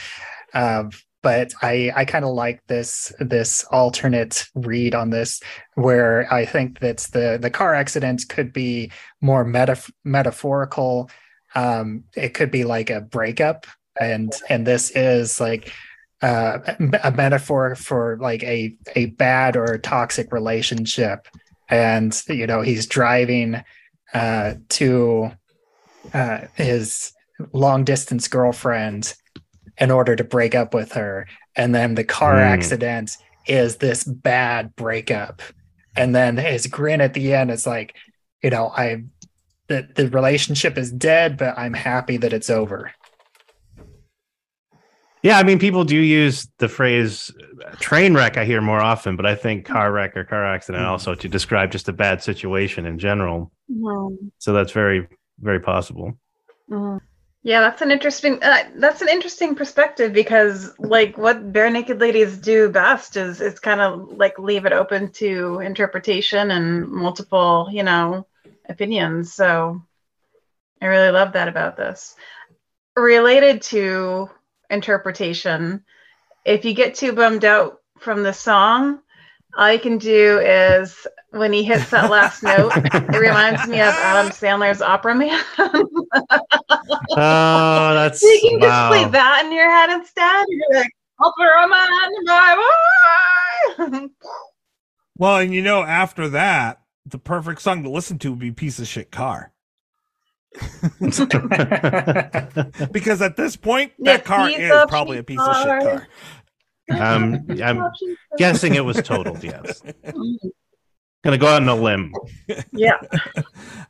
Um, but I, I kind of like this this alternate read on this, where I think that the the car accident could be more metaf- metaphorical. Um, it could be like a breakup, and and this is like uh, a metaphor for like a a bad or toxic relationship and you know he's driving uh to uh his long distance girlfriend in order to break up with her. And then the car Hmm. accident is this bad breakup. And then his grin at the end is like you know i the, the relationship is dead but i'm happy that it's over Yeah, I mean, people do use the phrase uh, train wreck, I hear more often, but I think car wreck or car accident Mhm. also to describe just a bad situation in general. Mhm. So that's very, very possible. Mhm. Yeah, that's an interesting. Uh, that's an interesting perspective because, like, what Barenaked Ladies do best is is kind of like leave it open to interpretation and multiple, you know, opinions. So, I really love that about this. Related to interpretation, if you get too bummed out from the song, all you can do is when he hits that last *laughs* note, it reminds me of Adam Sandler's Opera Man. *laughs* Oh, that's So you can just play that in your head instead. You're like, I'll throw a man in my way. Well, and you know, after that, the perfect song to listen to would be "Piece of Shit Car," *laughs* because at this point, Yeah, that car is probably a shit piece of shit car. car. um, I'm *laughs* guessing it was totaled. Yes, gonna go out on a limb. yeah. *laughs*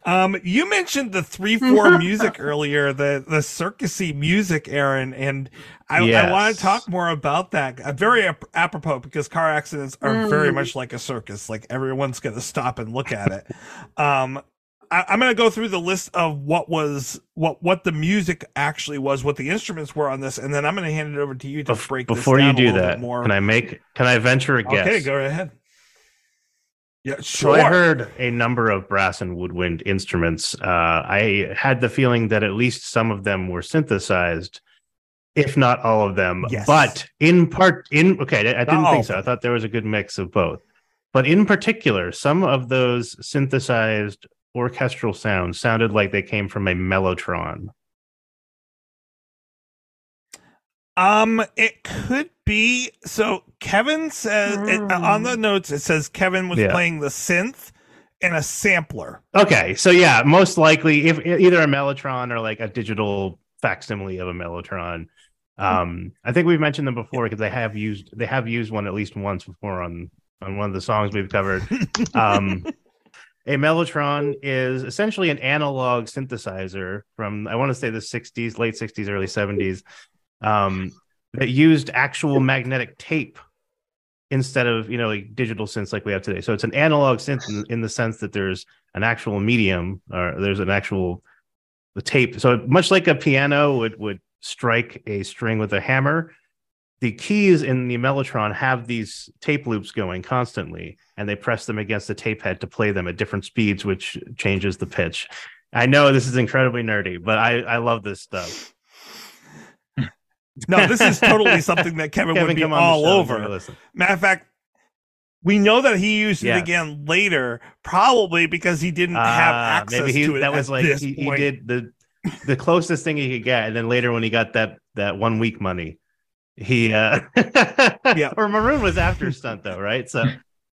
Um, you mentioned the three four music earlier, the the circusy music, Aaron, and I, I want to talk more about that. Uh, very ap- apropos because car accidents are very Mm. much like a circus; like everyone's going to stop and look at it. Um, I, I'm going to go through the list of what was what what the music actually was, what the instruments were on this, and then I'm going to hand it over to you to Bef- break Before you do that, more. can I make? Can I venture a guess? Okay, go ahead. Yeah, So sure. I heard a number of brass and woodwind instruments. Uh, I had the feeling that at least some of them were synthesized, if not all of them. Yes. But in part, in okay, I, I didn't think so. I thought there was a good mix of both. But in particular, some of those synthesized orchestral sounds sounded like they came from a mellotron. Um, it could be. So Kevin says it, uh, on the notes it says Kevin was Yeah. playing the synth and a sampler. Okay, so yeah, most likely if either a mellotron or like a digital facsimile of a mellotron. Um, I think we've mentioned them before because they have used they have used one at least once before on on one of the songs we've covered. *laughs* Um, a mellotron is essentially an analog synthesizer from I want to say the 60s, late 60s, early 70s, um, that used actual magnetic tape instead of you know like digital synths like we have today. So it's an analog synth in, in the sense that there's an actual medium or there's an actual the tape. So much like a piano would would strike a string with a hammer, the keys in the mellotron have these tape loops going constantly, and they press them against the tape head to play them at different speeds, which changes the pitch. I know this is incredibly nerdy, but I I love this stuff. *laughs* No, this is totally *laughs* something that Kevin, would be come on the all show and give me a over. Matter of fact, we know that he used it again later, probably because he didn't have Ah, access maybe he to it. that was like he, he did the the closest thing he could get, and then later when he got that that one week money, he uh Yeah. *laughs* or Maroon was after stunt though, right? So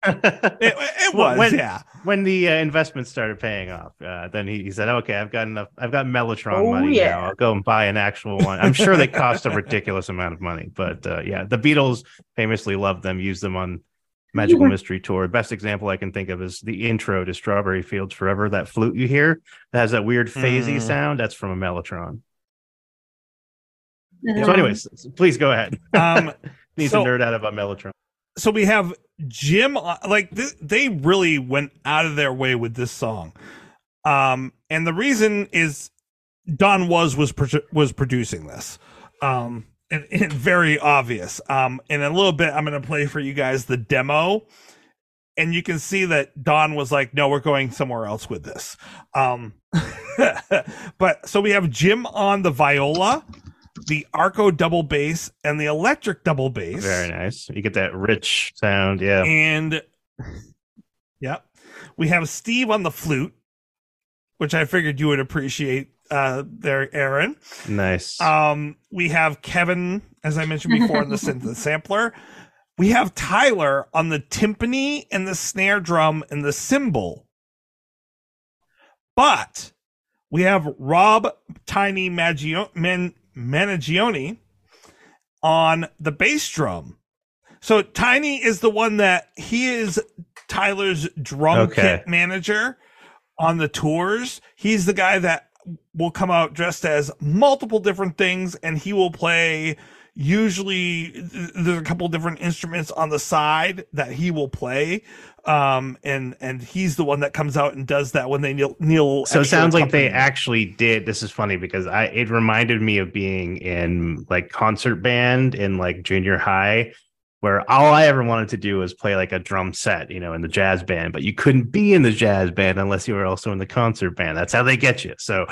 It, it *laughs* was, when- yeah. when the uh, investments started paying off, uh, then he, he said, "Okay, I've got enough. I've got Mellotron Oh, money yeah. now. I'll go and buy an actual one." I'm sure they cost a ridiculous amount of money, but uh, yeah, the Beatles famously loved them, used them on Magical Mystery Tour. Best example I can think of is the intro to Strawberry Fields Forever. That flute you hear that has that weird phasey Mm. sound. That's from a Mellotron. So, anyways, please go ahead. *laughs* Um, *laughs* Need so- to nerd out about Mellotron. so we have Jim uh, like th- they really went out of their way with this song. Um and the reason is Don Was was pro- was producing this. Um and, and very obvious. Um in a little bit I'm going to play for you guys the demo and you can see that Don was like no we're going somewhere else with this. Um *laughs* but so we have Jim on the viola, the arco double bass and the electric double bass. Very nice. You get that rich sound. Yeah. And *laughs* yeah, we have Steve on the flute, which I figured you would appreciate uh there, Aaron. Nice. Um, we have Kevin, as I mentioned before, in the *laughs* synth sampler. We have Tyler on the timpani and the snare drum and the cymbal. But we have Rob Tiny Maggio- Man- Managione on the bass drum. So Tiny is the one that he is Tyler's drum Okay. kit manager on the tours. He's the guy that will come out dressed as multiple different things and he will play usually there's a couple different instruments on the side that he will play um and and he's the one that comes out and does that when they kneel, kneel so it sounds like they actually did this is funny because i it reminded me of being in like concert band in like junior high where all i ever wanted to do was play like a drum set you know in the jazz band but you couldn't be in the jazz band unless you were also in the concert band. That's how they get you. So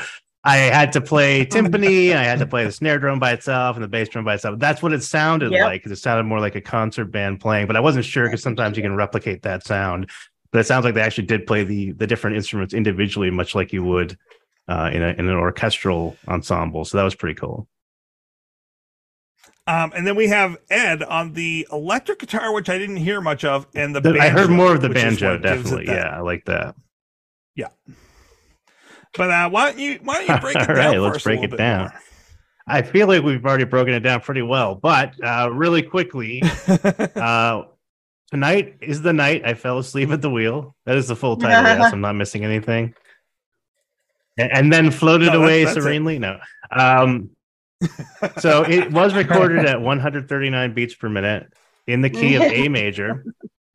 i had to play *laughs* timpani and i had to play the snare drum by itself and the bass drum by itself that's what it sounded Yep. like it sounded more like a concert band playing but i wasn't sure because sometimes you can replicate that sound but it sounds like they actually did play the the different instruments individually, much like you would uh, in a in an orchestral ensemble. So that was pretty cool. Um, and then we have Ed on the electric guitar, which I didn't hear much of, and the The- I heard more of the banjo, what gives it definitely. Yeah, I like that. But uh, why don't you why don't you break it *laughs* All down? right, for let's break it down. I feel like we've already broken it down pretty well, but uh, really quickly, *laughs* uh, tonight is the night I fell asleep at the wheel. That is the full title. yes, *laughs* I'm not missing anything. And, and then floated No, away that's it. serenely. No. Um, so it was recorded at 139 beats per minute in the key of A major.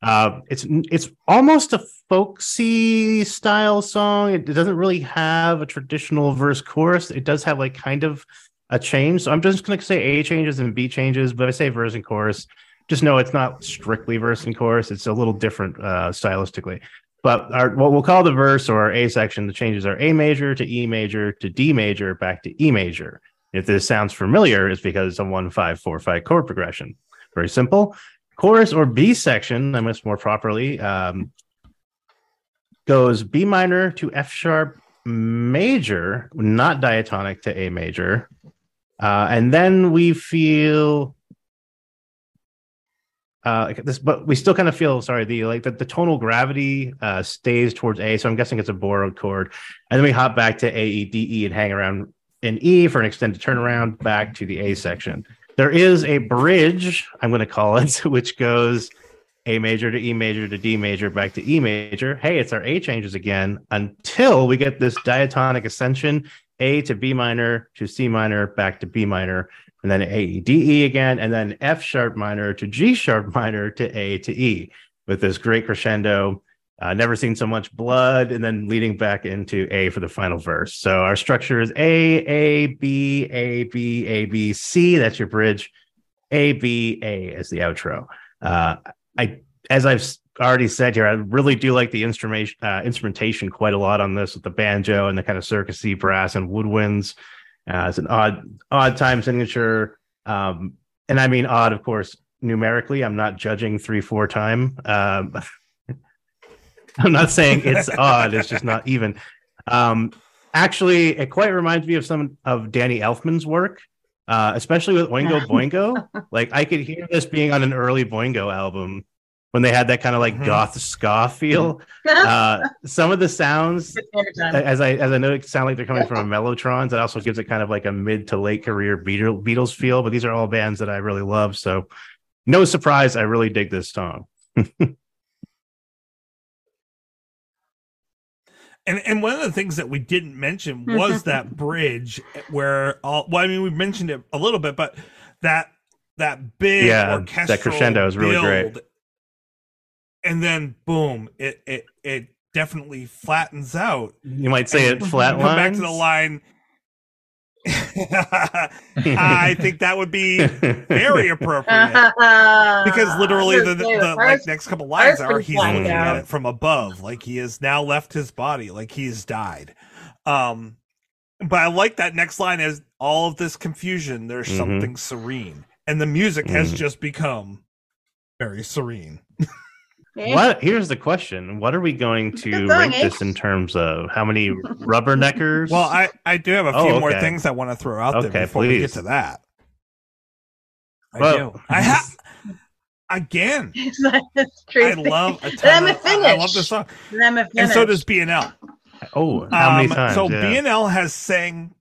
Uh, it's it's almost a folksy style song. It, doesn't really have a traditional verse chorus. It does have like kind of a change. So I'm just going to say A changes and B changes, but I say verse and chorus. Just know it's not strictly verse and chorus. It's a little different uh, stylistically. But our what we'll call the verse or our A section, the changes are A major to E major to D major back to E major. If this sounds familiar, it's because it's a one five four five chord progression. Very simple. Chorus or B section, I must more properly, um, goes B minor to F sharp major, not diatonic to A major. Uh, and then we feel uh this but we still kind of feel sorry the like the, the tonal gravity uh stays towards a so i'm guessing it's a borrowed chord and then we hop back to a e d e and hang around in e for an extended turnaround back to the a section there is a bridge i'm going to call it *laughs* which goes a major to e major to d major back to e major hey it's our a changes again until we get this diatonic ascension a to b minor to c minor back to b minor and then A, D, E again, and then F sharp minor to G sharp minor to A to E with this great crescendo. Uh, never seen so much blood, and then leading back into A for the final verse. So our structure is A, A, B, A, B, A, B, C. That's your bridge. A, B, A as the outro. Uh, I, as I've already said here, I really do like the instrumentation, uh, instrumentation quite a lot on this with the banjo and the kind of circusy brass and woodwinds. Uh, it's an odd, odd time signature, um, and I mean odd, of course, numerically. I'm not judging three, four time. Um, *laughs* I'm not saying it's odd. It's just not even. Um, actually, it quite reminds me of some of Danny Elfman's work, uh, especially with Oingo Boingo. *laughs* like I could hear this being on an early Boingo album when they had that kind of like Mhm. goth ska feel. *laughs* Uh, some of the sounds as I as I know it sound like they're coming from a Mellotrons. It also gives it kind of like a mid to late career Beatles feel. But these are all bands that I really love. So no surprise, I really dig this song. *laughs* And and one of the things that we didn't mention was mm-hmm. that bridge where all well, I mean we mentioned it a little bit, but that that big Yeah, that orchestral crescendo is really great. And then boom, it it it definitely flattens out. You might say it And flat Come back to the line. I think that would be very appropriate. because literally the, the, the like next couple lines are pretty he's flat looking at it from above like he has now left his body like he has died um but i like that next line is all of this confusion there's Mhm. something serene and the music has Mhm. just become very serene What here's the question. What are we going *laughs* to Good song, rate eh? this in terms of how many *laughs* rubberneckers? well i i do have a few Oh, more things i want to throw out there Okay, before we get to that i Well, do i *laughs* have again i love a ton of, I, I love finish. this song Let and so does b&l oh, how many Um, times? So Yeah. BNL has sang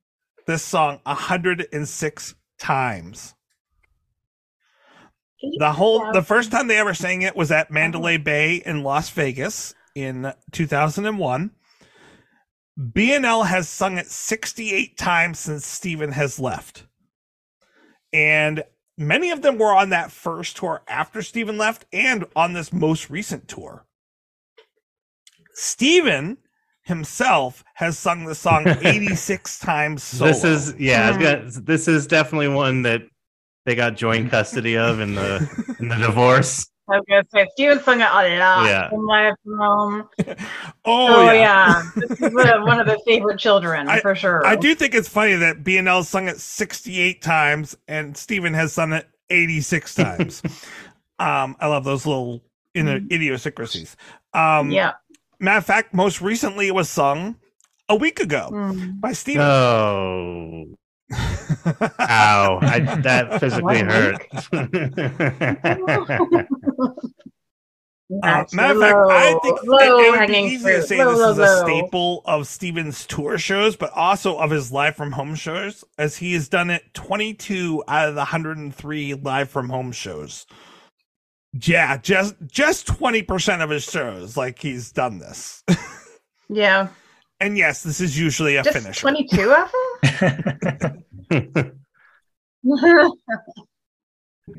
this song 106 times. The whole the first time they ever sang it was at Mandalay Bay in Las Vegas in 2001. BNL has sung it 68 times since Steven has left. And many of them were on that first tour after Steven left and on this most recent tour. Steven himself has sung the song *laughs* 86 times solo. This is yeah, I was gonna- this is definitely one that they got joint *laughs* custody of in the in the divorce. I was gonna say Steven sung it a lot Yeah. in my home. *laughs* oh, Oh, yeah. yeah. this is one of the *laughs* favorite children for sure. I do think it's funny that BNL sung it 68 times and Steven has sung it 86 times. um, I love those little you know, idiosyncrasies. Um, Yeah. Matter of fact, most recently it was sung a week ago Mm. by Steven. Oh, Ow! I, that *laughs* physically hurt. Uh, That's matter of fact, I think low, it, it would be easy fruit. to say Low, this low, is a staple of Steven's tour shows, but also of his live from home shows, as he has done it 22 out of the 103 live from home shows. Yeah, just just 20% of his shows, like he's done this. *laughs* Yeah, and yes, this is usually a just finisher. 22 of them. *laughs*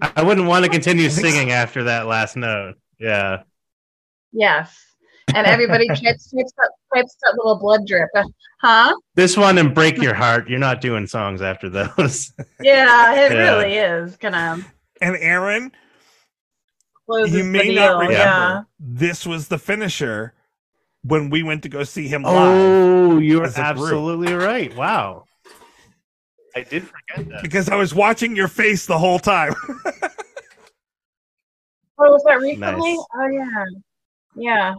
I wouldn't want to continue singing after that last note. Yeah. yes, and everybody *laughs* types types that types that little blood drip. Uh, Huh? This one and Break Your Heart. You're not doing songs after those. *laughs* Yeah, it Yeah. really is gonna and Aaron, close you may not remember Yeah. this was the finisher when we went to go see him live. Oh, you're as group. absolutely right. Wow. I did forget that. Because I was watching your face the whole time. *laughs* Oh, was that recently? Nice. Oh yeah, yeah.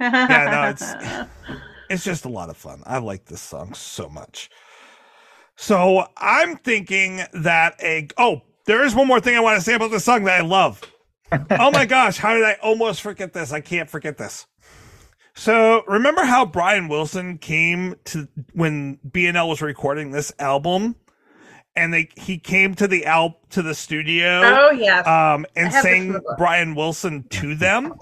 Yeah, no, it's- *laughs* it's just a lot of fun. I like this song so much. So I'm thinking that a oh, there is one more thing I want to say about this song that I love. oh my gosh, how did I almost forget this? I can't forget this. So remember how Brian Wilson came to when BNL was recording this album, and they he came to the Alp to the studio oh yes. um, and I have this in sang. Brian Wilson to them.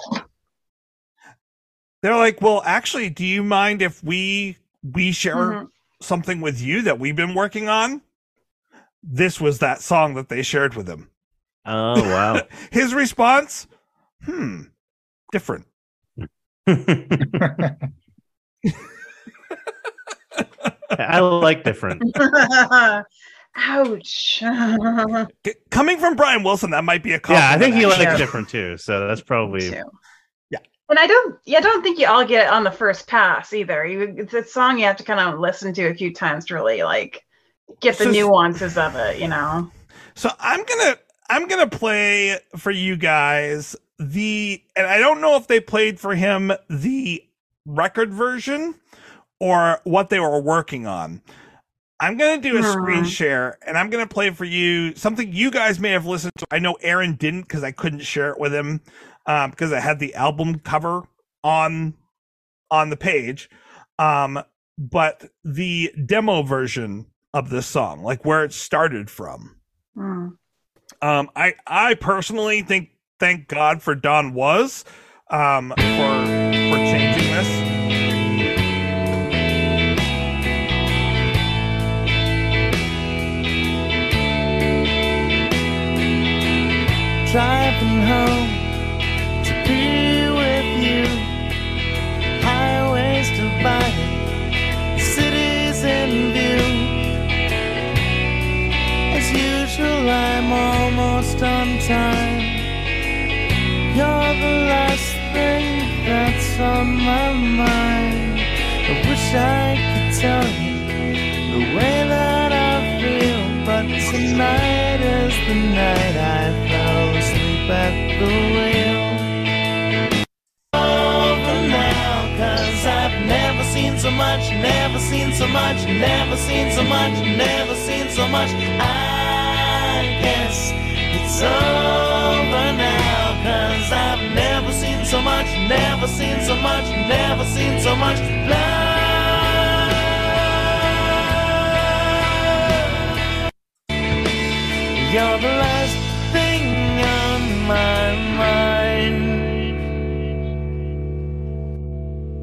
They're like, "Well, actually, do you mind if we we share Mhm. something with you that we've been working on?" This was that song that they shared with him. Oh, wow. *laughs* His response, "Hmm, different." *laughs* I like different. *laughs* Ouch. *laughs* Coming from Brian Wilson, that might be a Yeah, I think he actually. likes different too. So that's probably Too. Yeah. And I don't, yeah, I don't think you all get it on the first pass either. You, it's a song you have to kind of listen to a few times to really like get the So- nuances of it, you know. So I'm gonna I'm gonna play for you guys the and I don't know if they played for him the record version or what they were working on. I'm gonna do a screen share and I'm gonna play for you something you guys may have listened to. I know Aaron didn't because I couldn't share it with him um, because I had the album cover on on the page. Um, but the demo version of this song, like where it started from. Hmm. Um, I I personally think thank God for Don Was um for for changing driving home to be with you. Highways divided, cities in view. As usual, I'm almost on time. You're the last thing that's on my mind. I wish I could tell you the way that I feel, but tonight is the night I at the wheel. Over now, cause I've never seen so much, never seen so much, never seen so much, never seen so much. I guess it's over now, cause I've never seen so much, never seen so much, never seen so much love. You're the last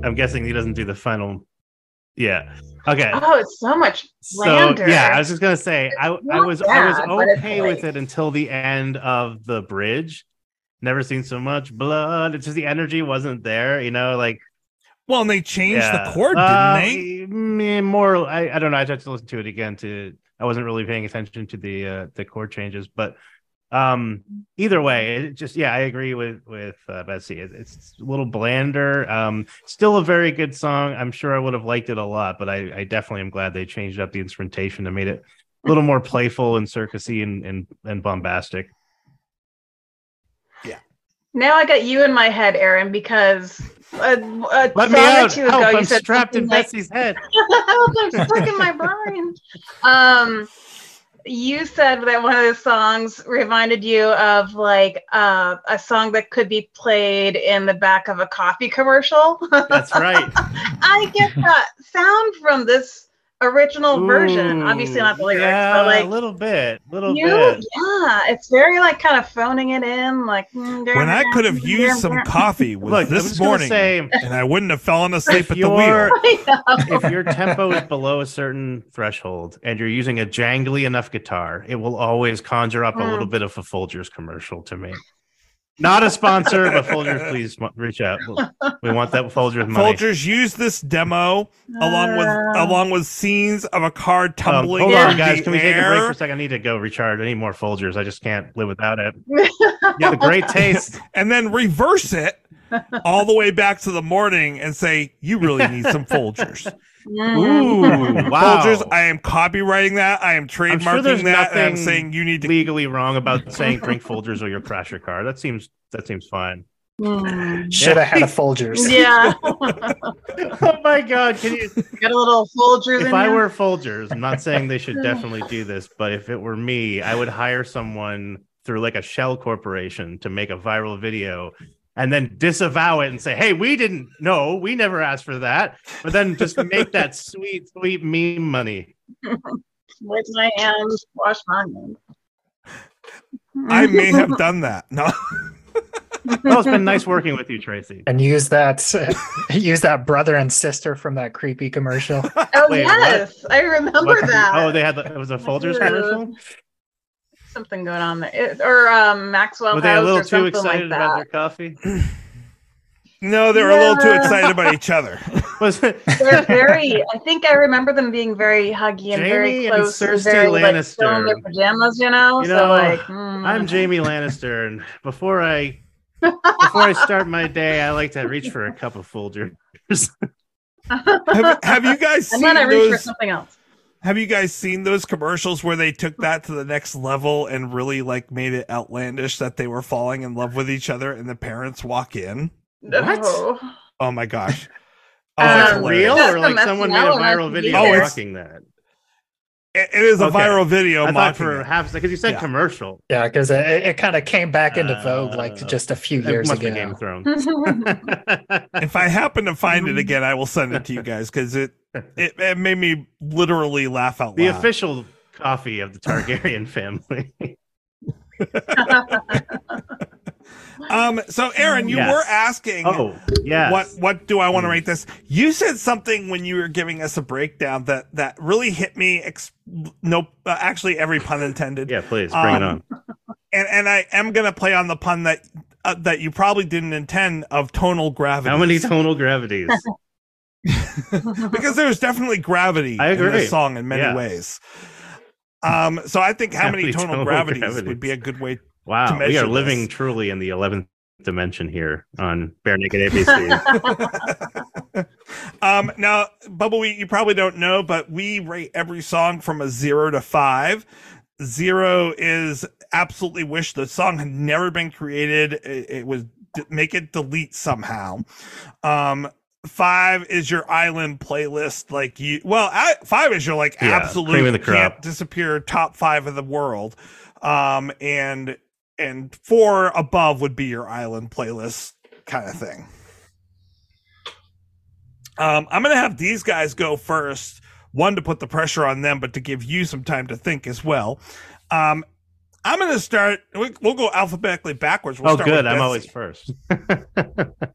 I'm guessing he doesn't do the final. Yeah. Okay. Oh, it's so much So yeah, I was just gonna say I I not was I was bad, but it's okay with it until the end of the bridge. Never seen so much blood. It's just the energy wasn't there, you know, like Well, and they changed yeah. the chord, Uh, didn't they? eh, more I, I don't know. I had to listen to it again to I wasn't really paying attention to the uh the chord changes, but um either way it just yeah i agree with with uh, betsy. It, it's a little blander. Um still a very good song. I'm sure i would have liked it a lot but i i definitely am glad they changed up the instrumentation and made it a little more *laughs* playful and circusy and and, and bombastic. Yeah. Now I got you in my head, Aaron, because a, a let song me or out. two Help, ago you i'm said strapped in something like, betsy's head. *laughs* Help, I'm stuck in my *laughs* brain. Um, you said that one of the songs reminded you of like uh, a song that could be played in the back of a coffee commercial. That's right. *laughs* I get that sound from this original version. Obviously not the lyrics, yeah, but like a little bit, little you, bit. yeah, it's very like kind of phoning it in, like mm, When I could have used some coffee *laughs* was Look, this morning, say, and I wouldn't have fallen asleep if at the wheel. your *laughs* if your tempo is below a certain threshold and you're using a jangly enough guitar, it will always conjure up a Mm. little bit of a Folgers commercial to me. Not a sponsor, but Folgers, please reach out. We want that Folgers money. Folgers use this demo along with Uh. along with scenes of a car Um, tumbling. hold on, guys. Can we take a break for a second? I need to go recharge. I need more Folgers. I just can't live without it. Yeah, *laughs* the great taste. *laughs* and then reverse it all the way back to the morning and say, "You really need some *laughs* Folgers." Ooh, *laughs* wow. Folgers, I am copywriting that. I am trademarking sure there's that. And I'm saying you need to. legally wrong about *laughs* saying drink Folgers or you'll crash your car. That seems that seems fine. Mm. Should have had a Folgers. *laughs* Yeah, oh my god, can you get a little Folgers if in I you. were Folgers, I'm not saying they should definitely do this, but if it were me, I would hire someone through like a shell corporation to make a viral video and then disavow it and say, hey, we didn't know, we never asked for that. But then just make that *laughs* sweet, sweet meme money. With my hands, wash my hands. I may have done that. No, Well, it's been nice working with you, Tracy. And use that *laughs* use that brother and sister from that creepy commercial. Oh Wait, what? yes, I remember What- that. Oh, they had the, it was a Folgers commercial. Something going on there, It- or um, Maxwell Were they a House little or too something excited like about that. their coffee? *laughs* no, they were a little too excited about each other. *laughs* Was? They're very. I think I remember them being very huggy and very Jamie and close and, Cersei very like still in their pajamas. You know, You so like mm. I'm Jamie Lannister, and before I *laughs* before I start my day, I like to reach for a cup of Folgers. Have, have you guys And seen then I reach for those? something else. Have you guys seen those commercials where they took that to the next level and really like made it outlandish that they were falling in love with each other and the parents walk in? What? Oh. Oh my gosh. *laughs* Oh, Um, it's Is it real, or like someone made a viral video Oh, it's- mocking that? It- it is a Okay. viral video. I thought for it. half because you said Yeah. commercial. Yeah, because it, it kind of came back into vogue like Uh, just a few years must be ago. Game of Thrones. *laughs* If I happen to find it again, I will send it to you guys because it, it it made me literally laugh out loud. the official coffee of the Targaryen *laughs* family. *laughs* Um. So, Aaron, you Yes. were asking. oh, yeah. What what do I want to Mm. rate this? You said something when you were giving us a breakdown that that really hit me. Ex- no, uh, actually, every pun intended. Yeah, please bring it Um, on. And and I am gonna play on the pun that uh, that you probably didn't intend of tonal gravity. How many tonal gravities? *laughs* because there's definitely gravity I in agree. this song in many Yeah. ways. Um. So I think how, How many, many tonal, tonal gravities, gravities? would be a good way. Wow, we are living this. truly in the eleventh dimension here on Bare Naked ABC. *laughs* *laughs* um. Now, Bubbawheat, you probably don't know, but we rate every song from a zero to five. Zero is absolutely wish the song had never been created. It, it was d- make it delete somehow. Um, five is your island playlist. Like you, well, I, five is your like Yeah, absolute cream of can't disappear top five of the world. Um, and and four above would be your island playlist kind of thing. Um, I'm gonna have these guys go first. One to put the pressure on them, but to give you some time to think as well. Um, I'm gonna start. we- We'll go alphabetically backwards. We'll oh, start good. with I'm always first. *laughs*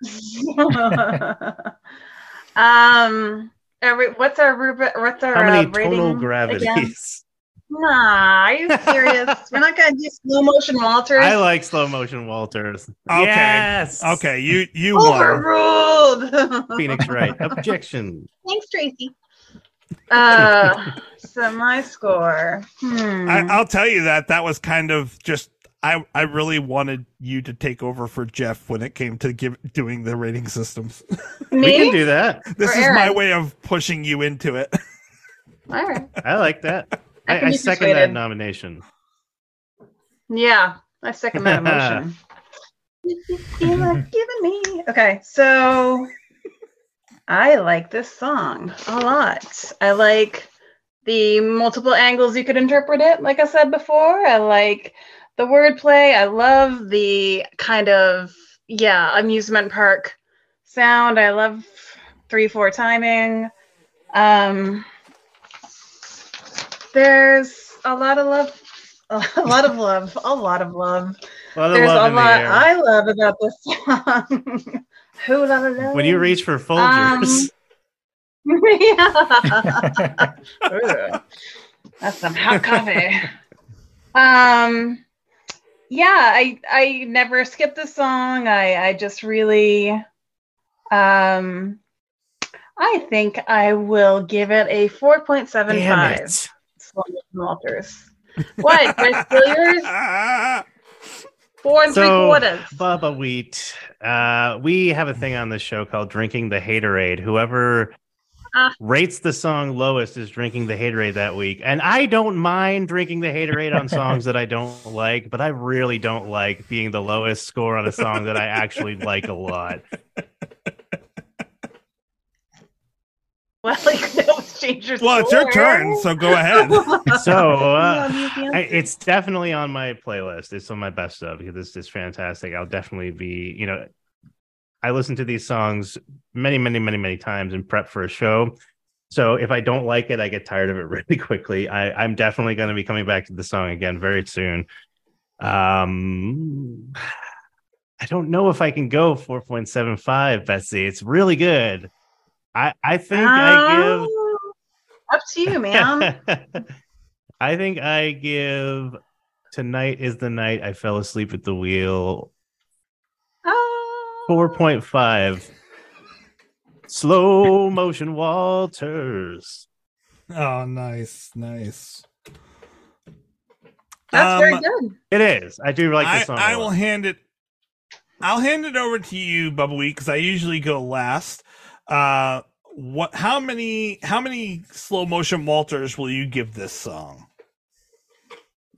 *laughs* um, every, what's our rubric? What's our How many uh, rating tonal again? gravities? Nah, are you serious? *laughs* We're not gonna do slow motion Walters. I like slow motion Walters. Okay. Yes. Okay, you you won. Overruled. *laughs* Phoenix Wright. Objection. Thanks, Tracy. Uh, so my score. Hmm. I, I'll tell you that that was kind of just. I I really wanted you to take over for Jeff when it came to give doing the rating systems. Me? *laughs* We can do that. this Or is my way of pushing you into it. All right. I like that. I I, I second that nomination. Yeah, I second that emotion. you *laughs* have given me. Okay, so I like this song a lot. I like the multiple angles you could interpret it. Like I said before, I like the wordplay. I love the kind of yeah amusement park sound. I love three four timing. Um, there's a lot of love, *laughs* a lot of love, a lot of love. A lot of There's love a in the lot. I love about this song. *laughs* Who la la la. when you reach for Folgers, *laughs* yeah. Ugh. That's some hot coffee. Um yeah, I I never skip the song. I I just really um I think I will give it a 4.75. damn it. Slow motion Walters. What? Did I yours? Four and three quarters. Bubbawheat, uh, we have a thing on the show called Drinking the Haterade. Whoever Ah. rates the song lowest is drinking the Haterade that week. And I don't mind drinking the Haterade on songs that I don't like, but I really don't like being the lowest score on a song that I actually *laughs* like a lot. Well, *laughs* like no change Well, it's your turn, so go ahead. *laughs* So uh, I, it's definitely on my playlist. It's on my best of because this is fantastic. I'll definitely be, you know, I listen to these songs many, many, many, many times in prep for a show. So if I don't like it, I get tired of it *laughs* really quickly. I, I'm definitely going to be coming back to the song again very soon. Um, I don't know if I can go 4.75, Betsy. It's really good. I, I think I give Oh, up to you, man. *laughs* I think I give Tonight is the Night I Fell Asleep at the Wheel Oh. 4.5. Slow motion Walters. oh, nice, nice. That's very Um, good. It is. I do like I, this song. a I lot. will hand it. I'll hand it over to you, Bubbawheat, because I usually go last. Uh, what? How many? How many slow motion Walters will you give this song?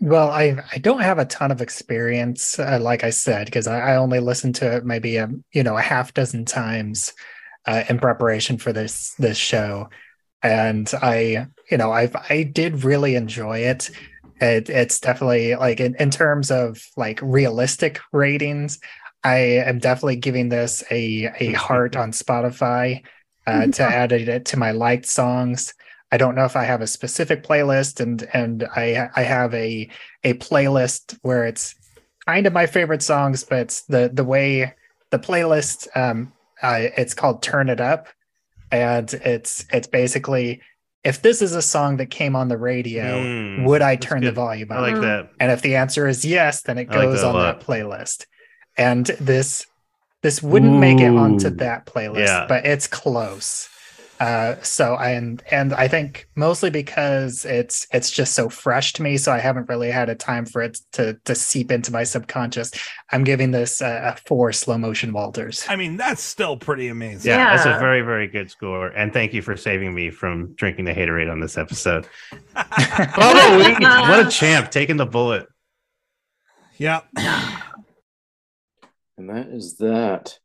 Well, I I don't have a ton of experience, uh, like I said, because I, I only listened to it maybe a you know a half dozen times uh, in preparation for this this show, and I you know I I did really enjoy it. It it's definitely like in, in terms of like realistic ratings, I am definitely giving this a a heart *laughs* on Spotify uh, to *laughs* add it to my liked songs. I don't know if I have a specific playlist, and and I I have a a playlist where it's kind of my favorite songs, but it's the the way the playlist um uh, it's called Turn It Up, and it's it's basically if this is a song that came on the radio, Mm, would I that's turn the good. volume I like Mm. that. And if the answer is yes, then it I like goes that on that playlist. And this this wouldn't make it onto that playlist, Yeah. but it's close. Uh, so and and I think mostly because it's it's just so fresh to me, so I haven't really had a time for it to to seep into my subconscious. I'm giving this a, a four slow motion Walters. I mean, that's still pretty amazing. Yeah, that's a very, very good score. And thank you for saving me from drinking the haterade on this episode. *laughs* Oh, *laughs* what a champ, taking the bullet. Yeah. *sighs* *sighs* *sighs* And that is that.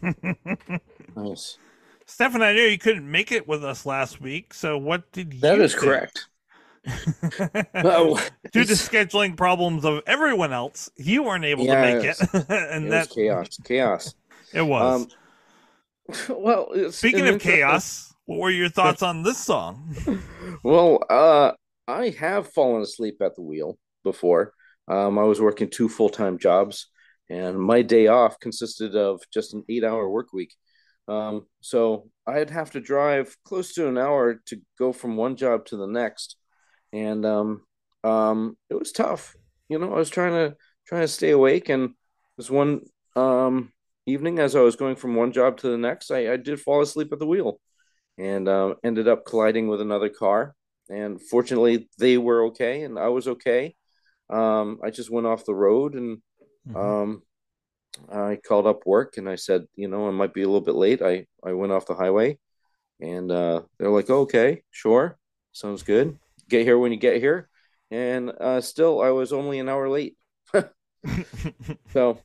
*laughs* Nice. Stefan, I know you couldn't make it with us last week, so what did you? That is think? correct. *laughs* Due to scheduling problems of everyone else, you weren't able Yes. to make it, *laughs* and it that was chaos. Chaos. it was. Um, well, Speaking of chaos, what were your thoughts on this song? Well, uh, I have fallen asleep at the wheel before. Um, I was working two full time jobs, and my day off consisted of just an eight hour work week. Um, so I'd have to drive close to an hour to go from one job to the next, and um, um, it was tough. You know, I was trying to trying to stay awake, and this one um, evening, as I was going from one job to the next, I, I did fall asleep at the wheel and um, ended up colliding with another car. And fortunately, they were okay, and I was okay. Um, I just went off the road, and um, I called up work, and I said, you know, I might be a little bit late. I I went off the highway, and uh, they're like, okay, sure, sounds good. Get here when you get here. And uh, still, I was only an hour late, *laughs* so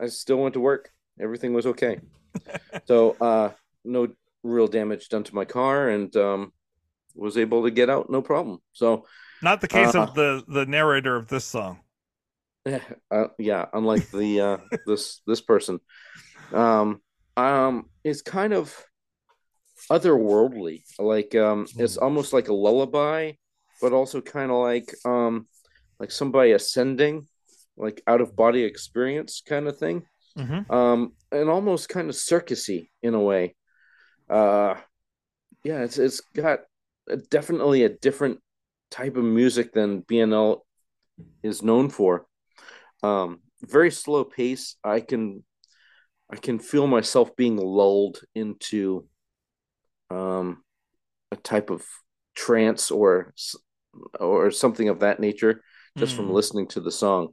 I still went to work. Everything was okay. *laughs* so uh, no real damage done to my car, and um, was able to get out no problem. So Not the case Uh, of the the narrator of this song. *laughs* uh, yeah, unlike the uh, *laughs* this this person, um, um, it's kind of otherworldly. Like um, it's almost like a lullaby, but also kind of like um, like somebody ascending, like out of body experience kind of thing. Mm-hmm. Um, and almost kind of circusy in a way. Uh, yeah, it's it's got a, definitely a different type of music than BNL is known for. Um, very slow pace. I can I can feel myself being lulled into um, a type of trance or or something of that nature just from Mm. listening to the song.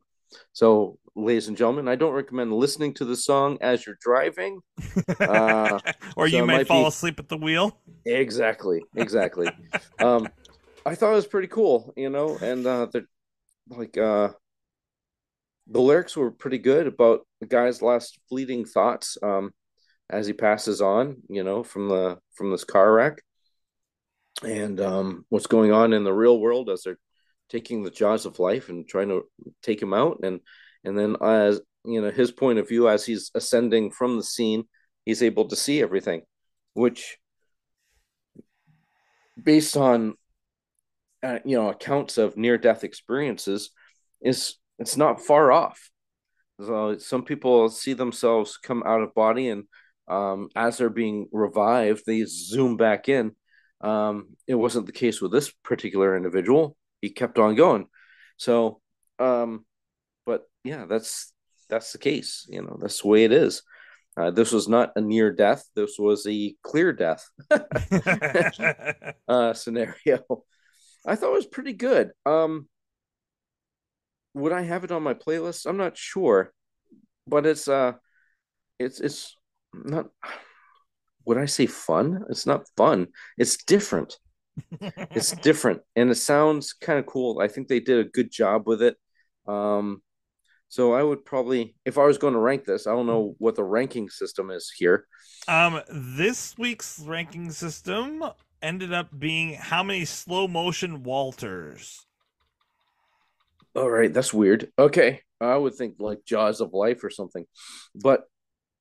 So, ladies and gentlemen, I don't recommend listening to the song as you're driving. Uh, *laughs* or so you may might fall be- asleep at the wheel. Exactly, exactly. *laughs* um, I thought it was pretty cool, you know, and uh, the like uh, the lyrics were pretty good about the guy's last fleeting thoughts um, as he passes on, you know, from the from this car wreck, and um, what's going on in the real world as they're taking the jaws of life and trying to take him out, and and then as you know his point of view as he's ascending from the scene, he's able to see everything, which based on uh, you know accounts of near death experiences is it's not far off. So some people see themselves come out of body and um, as they're being revived they zoom back in. Um, it wasn't the case with this particular individual. He kept on going. So um, but yeah that's that's the case you know that's the way it is. Uh, this was not a near death. This was a clear death *laughs* *laughs* uh scenario. I thought it was pretty good. Um would I have it on my playlist? I'm not sure. But it's uh it's it's not would I say fun? It's not fun. It's different. It's *laughs* different and it sounds kind of cool. I think they did a good job with it. Um so I would probably if I was going to rank this, I don't know what the ranking system is here. Um, this week's ranking system ended up being how many slow motion Walters. All right, that's weird. Okay. I would think like Jaws of Life or something. But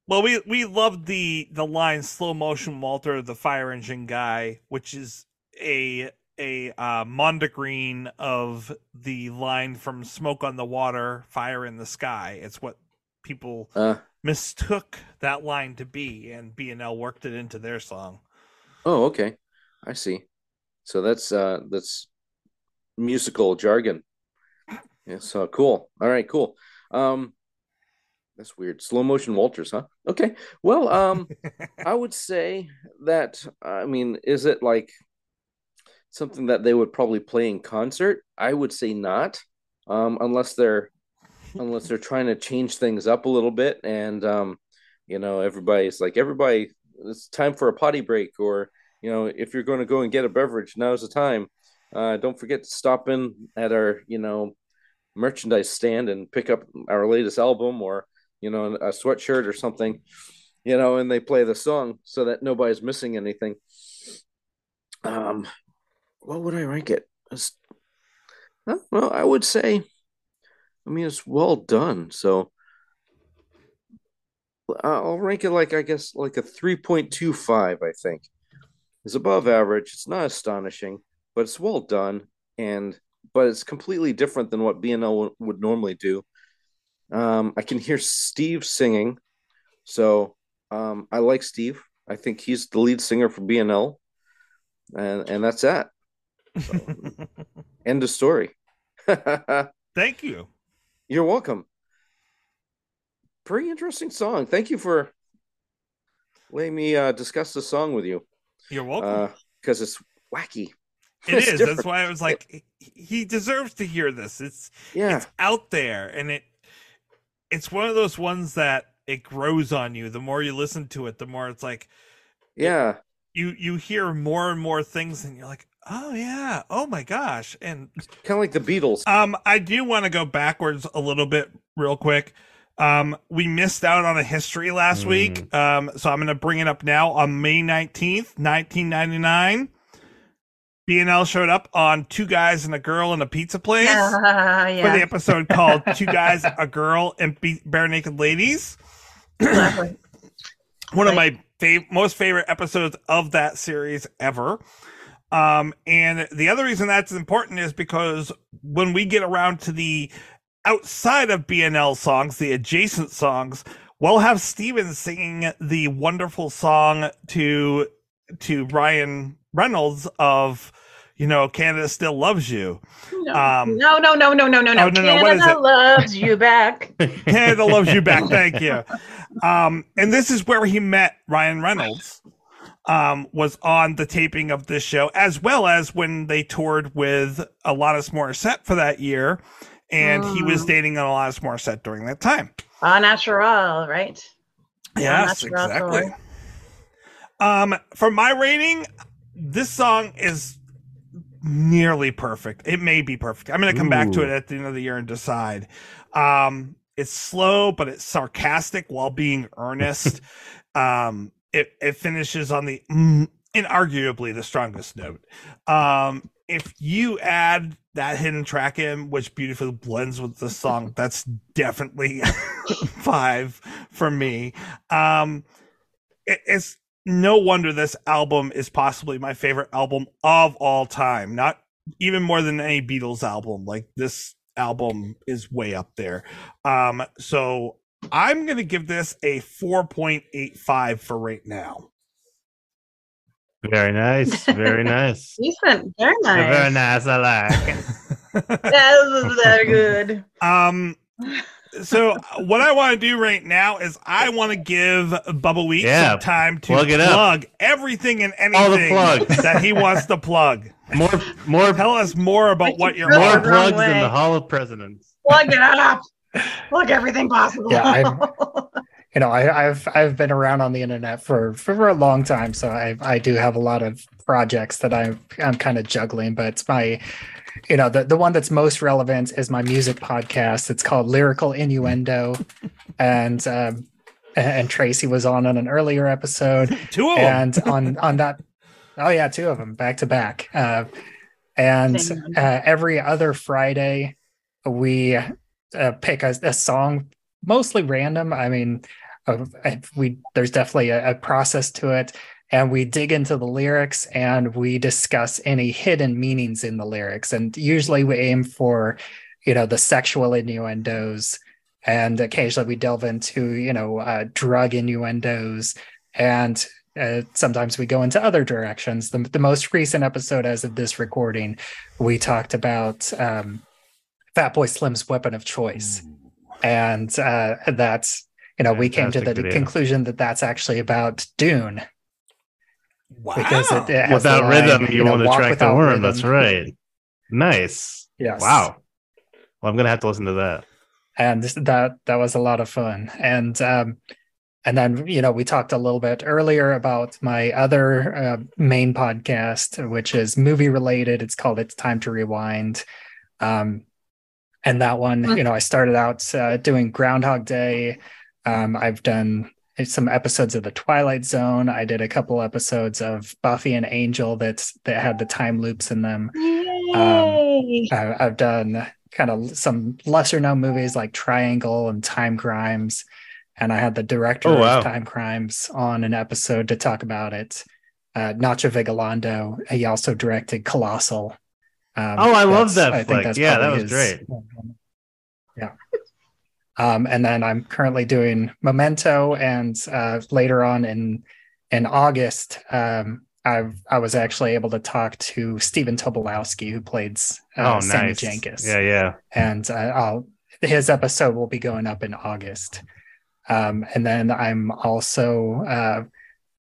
Well, we we loved the the line "slow motion Walter, the fire engine guy," which is a a uh, mondegreen of the line from "Smoke on the Water, Fire in the Sky." It's what people uh mistook that line to be, and B and L worked it into their song. Oh, okay. I see. So that's uh that's musical jargon. Yeah, so cool. All right, cool. Um that's weird. Slow motion Walters, huh? Okay. Well, um *laughs* I would say that I mean, is it like something that they would probably play in concert? I would say not. Um unless they're unless they're trying to change things up a little bit and um you know, everybody's like everybody it's time for a potty break or you know, if you're going to go and get a beverage, now's the time. Uh, don't forget to stop in at our, you know, merchandise stand and pick up our latest album or, you know, a sweatshirt or something, you know, and they play the song so that nobody's missing anything. Um, what would I rank it? It's- uh, well, I would say, I mean, it's well done. So uh, I'll rank it like, I guess, like a 3.25, I think is above average. It's not astonishing, but it's well done, and but it's completely different than what BNL would normally do. Um, I can hear Steve singing, so um, I like Steve. I think he's the lead singer for BNL, and and that's that. *laughs* End of story. *laughs* Thank you. You're welcome. Pretty interesting song. Thank you for letting me uh, discuss the song with you. You're welcome. because it's wacky. It it's is. That's why I was like, he- deserves to hear this. It's Yeah, it's out there, and it it's one of those ones that it grows on you. The more you listen to it, the more it's like yeah. you you hear more and more things, and you're like, oh yeah, oh my gosh. And Kind of like the Beatles. um, I do want to go backwards a little bit, real quick. Um, we missed out on a history last Mm. week. Um, so I'm going to bring it up now on May 19th, 1999. BNL showed up on Two Guys and a Girl in a Pizza Place Yeah, *laughs* for the episode called Two Guys, a Girl, and Be- Barenaked Ladies. exactly. *clears throat* One of my fav- most favorite episodes of that series ever. Um, and the other reason that's important is because when we get around to the outside of BNL songs, the adjacent songs, we'll have Steven singing the wonderful song to to Ryan Reynolds of you know Canada still loves you. No, Um, no, no, no, no, no, no, no. oh, no, no, what is Canada loves you back. *laughs* Canada loves you back. Thank you. *laughs* Um, and this is where he met Ryan Reynolds. Um, was on the taping of this show, as well as when they toured with Alanis Morissette for that year, and he was Mm. dating Alanis Morissette during that time. Ah, natural, right? Yes, natural exactly. Um, for my rating, this song is nearly perfect. It may be perfect. I'm going to come back to it at the end of the year and decide. Um, it's slow, but it's sarcastic while being earnest. *laughs* um, it it finishes on the mm, inarguably the strongest note. Um, if you add that hidden track in, which beautifully blends with the song, *laughs* that's definitely *laughs* five for me. Um, it, it's no wonder this album is possibly my favorite album of all time. Not even more than any Beatles album. Like this album is way up there. Um, so I'm gonna give this a 4.85 for right now. Very nice. Very *laughs* nice. Decent. Very nice. Very nice. I like it. *laughs* That was very good. Um, *laughs* so what I want to do right now is I want to give Bubbawheat Yeah, some time to plug it up. plug everything and All the anything plugs. *laughs* that he wants to plug. More, more, Tell us more about what you're More more on. plugs than way. the Hall of Presidents. Plug it up. Plug everything possible. Yeah, I'm- *laughs* you know, I, I've I've been around on the internet for for a long time, so I I do have a lot of projects that I'm I'm kind of juggling. But my, you know, the the one that's most relevant is my music podcast. It's called Lyrical Innuendo, *laughs* and um, and Tracy was on on an earlier episode, *laughs* Two of them. and on on that, oh yeah, two of them back to back. Uh, and uh, every other Friday, we uh, pick a, a song, mostly random. I mean, uh, we there's definitely a, a process to it, and we dig into the lyrics and we discuss any hidden meanings in the lyrics. And usually, we aim for, you know, the sexual innuendos, and occasionally we delve into, you know, uh, drug innuendos and uh, sometimes we go into other directions. The, the most recent episode, as of this recording, we talked about um, Fatboy Slim's weapon of choice, and uh, that's you know we came to the video. conclusion that that's actually about Dune Wow. because it, it Without line, rhythm, you, know, won't walk attract the worm. rhythm. That's right. Nice. Yes. Wow. Well, I'm gonna have to listen to that. and that that was a lot of fun and um and then you know we talked a little bit earlier about my other uh, main podcast which is movie related it's called it's time to rewind um and that one you know i started out uh, doing groundhog day um i've done some episodes of the twilight zone i did a couple episodes of buffy and angel that's that had the time loops in them Yay. I, I've done kind of some lesser known movies like Triangle and Timecrimes. And I had the director Oh, wow. of Timecrimes on an episode to talk about it. Uh, Nacho Vigalondo. He also directed Colossal. Um, Oh, I love that's- that flick. Think that's yeah, that probably was great. Yeah. Um, and then I'm currently doing Memento, and uh, later on in in August, um, I I was actually able to talk to Stephen Tobolowsky, who played uh, oh, Sammy nice. Jankis Yeah, yeah. and uh, I'll, his episode will be going up in August. Um, and then I'm also uh,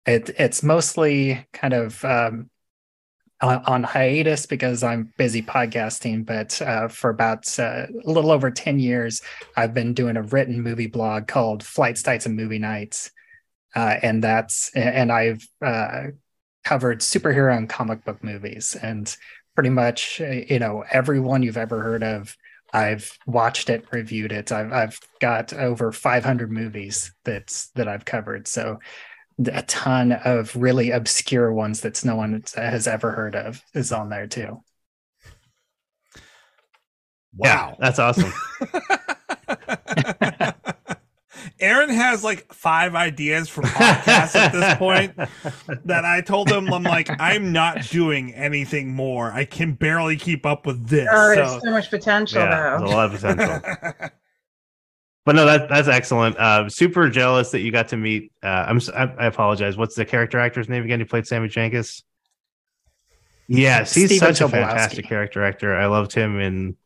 it, it's mostly kind of um, on, hiatus because I'm busy podcasting. But uh, for about uh, a little over ten years, I've been doing a written movie blog called Flights, Tights, and Movie Nights, uh, and that's and I've uh, covered superhero and comic book movies. And pretty much uh, you know everyone you've ever heard of i've watched it reviewed it. I've, I've got over 500 movies that's that i've covered. So a ton of really obscure ones that no one has ever heard of is on there too. Yeah, that's awesome. *laughs* *laughs* Aaron has like five ideas for podcasts at this point that I told him I'm like I'm not doing anything more. I can barely keep up with this. Oh, there's so so much potential yeah, there's a lot of potential. *laughs* But no, that that's excellent. Uh, super jealous that you got to meet. Uh, I'm s- I, I apologize. What's the character actor's name again? Who played Sammy Jankis? Yes, he's Steven such a fantastic character actor. I loved him in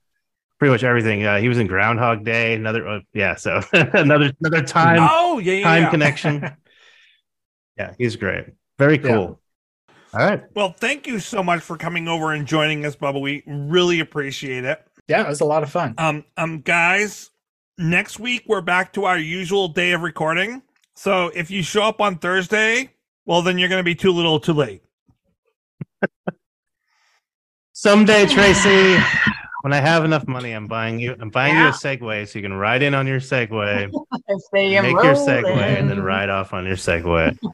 pretty much everything. Uh, he was in Groundhog Day. Another, uh, yeah. So *laughs* another another time oh yeah, yeah, time yeah. connection. *laughs* yeah, he's great. Very Yeah. cool. All right. Well, thank you so much for coming over and joining us, Bubba. We really appreciate it. Yeah, it was a lot of fun. Um, um, guys, next week we're back to our usual day of recording. So if you show up on Thursday, well, then you're going to be too little, too late. *laughs* Someday, Tracy, when I have enough money, I'm buying you. I'm buying you a Segway so you can ride in on your Segway, I say I'm make your Segway, and then ride off on your Segway. *laughs*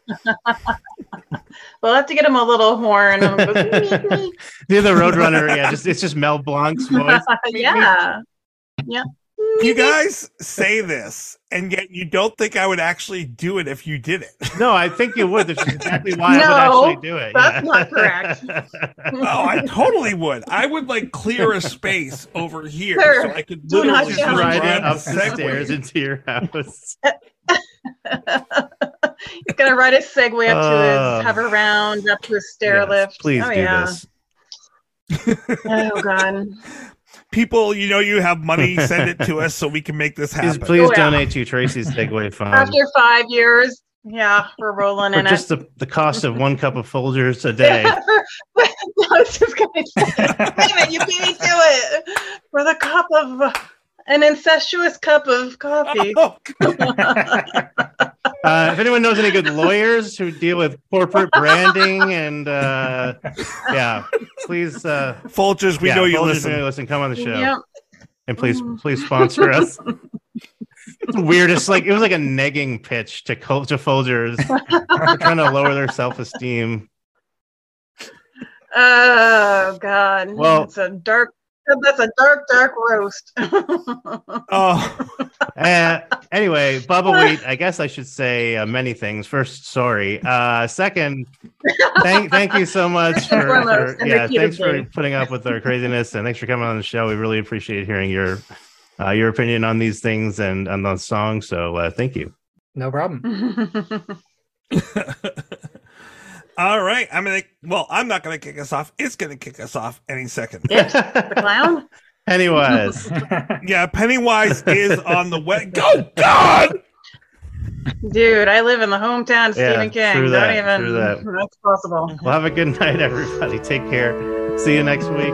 We'll have to get him a little horn. and go, "Meep, meep." *laughs* Do the Roadrunner. Yeah, just it's just Mel Blanc's voice. yeah. Yeah. You guys say this, and yet you don't think I would actually do it if you did it. No, I think you would. That's *laughs* exactly why I would actually do it. that's not correct. *laughs* Oh, I totally would. I would like clear a space over here Sir, so I could do not literally just just challenge ride ride it the up the Segway. stairs into your house. *laughs* He's gonna ride a Segway up to Oh. Uh, his Hoveround, up to his stair Yes, lift. please oh, do yeah. this. Oh god. People, you know, you have money, send it to *laughs* us so we can make this happen. please Oh, yeah. donate to Tracy's Segway *laughs* Fund After five years, yeah, we're rolling for in just it. the, the cost of one cup of Folgers a *laughs* day. I was just gonna say, damn it, you beat me to it. For the cup of an incestuous cup of coffee. Oh, Uh, if anyone knows any good lawyers who deal with corporate branding and uh, yeah, please. Uh, Folgers, we yeah, know you Folgers, listen. know you listen. Come on the show Yep. and please, please sponsor us. *laughs* It's weirdest, like it was like a negging pitch to Col- to Folgers. They're trying to lower their self esteem. Oh god. Well- it's a dark that's a dark, dark roast. *laughs* Oh, Uh, anyway, Bubba Wheat. I guess I should say uh, many things. First, sorry. Uh, second, thank thank you so much *laughs* for, for yeah, thanks for repeatedly. putting up with our craziness and thanks for coming on the show. We really appreciate hearing your uh, your opinion on these things and on the song. So uh, thank you. No problem. *laughs* all right. I'm gonna. Well, I'm not gonna kick us off. It's gonna kick us off any second. the clown? *laughs* Anyways, *laughs* Yeah, Pennywise is on the way. Go, God! Dude, I live in the hometown of Yeah, Stephen King. true Don't that, even that. that's possible. well, have a good night, everybody. Take care. See you next week.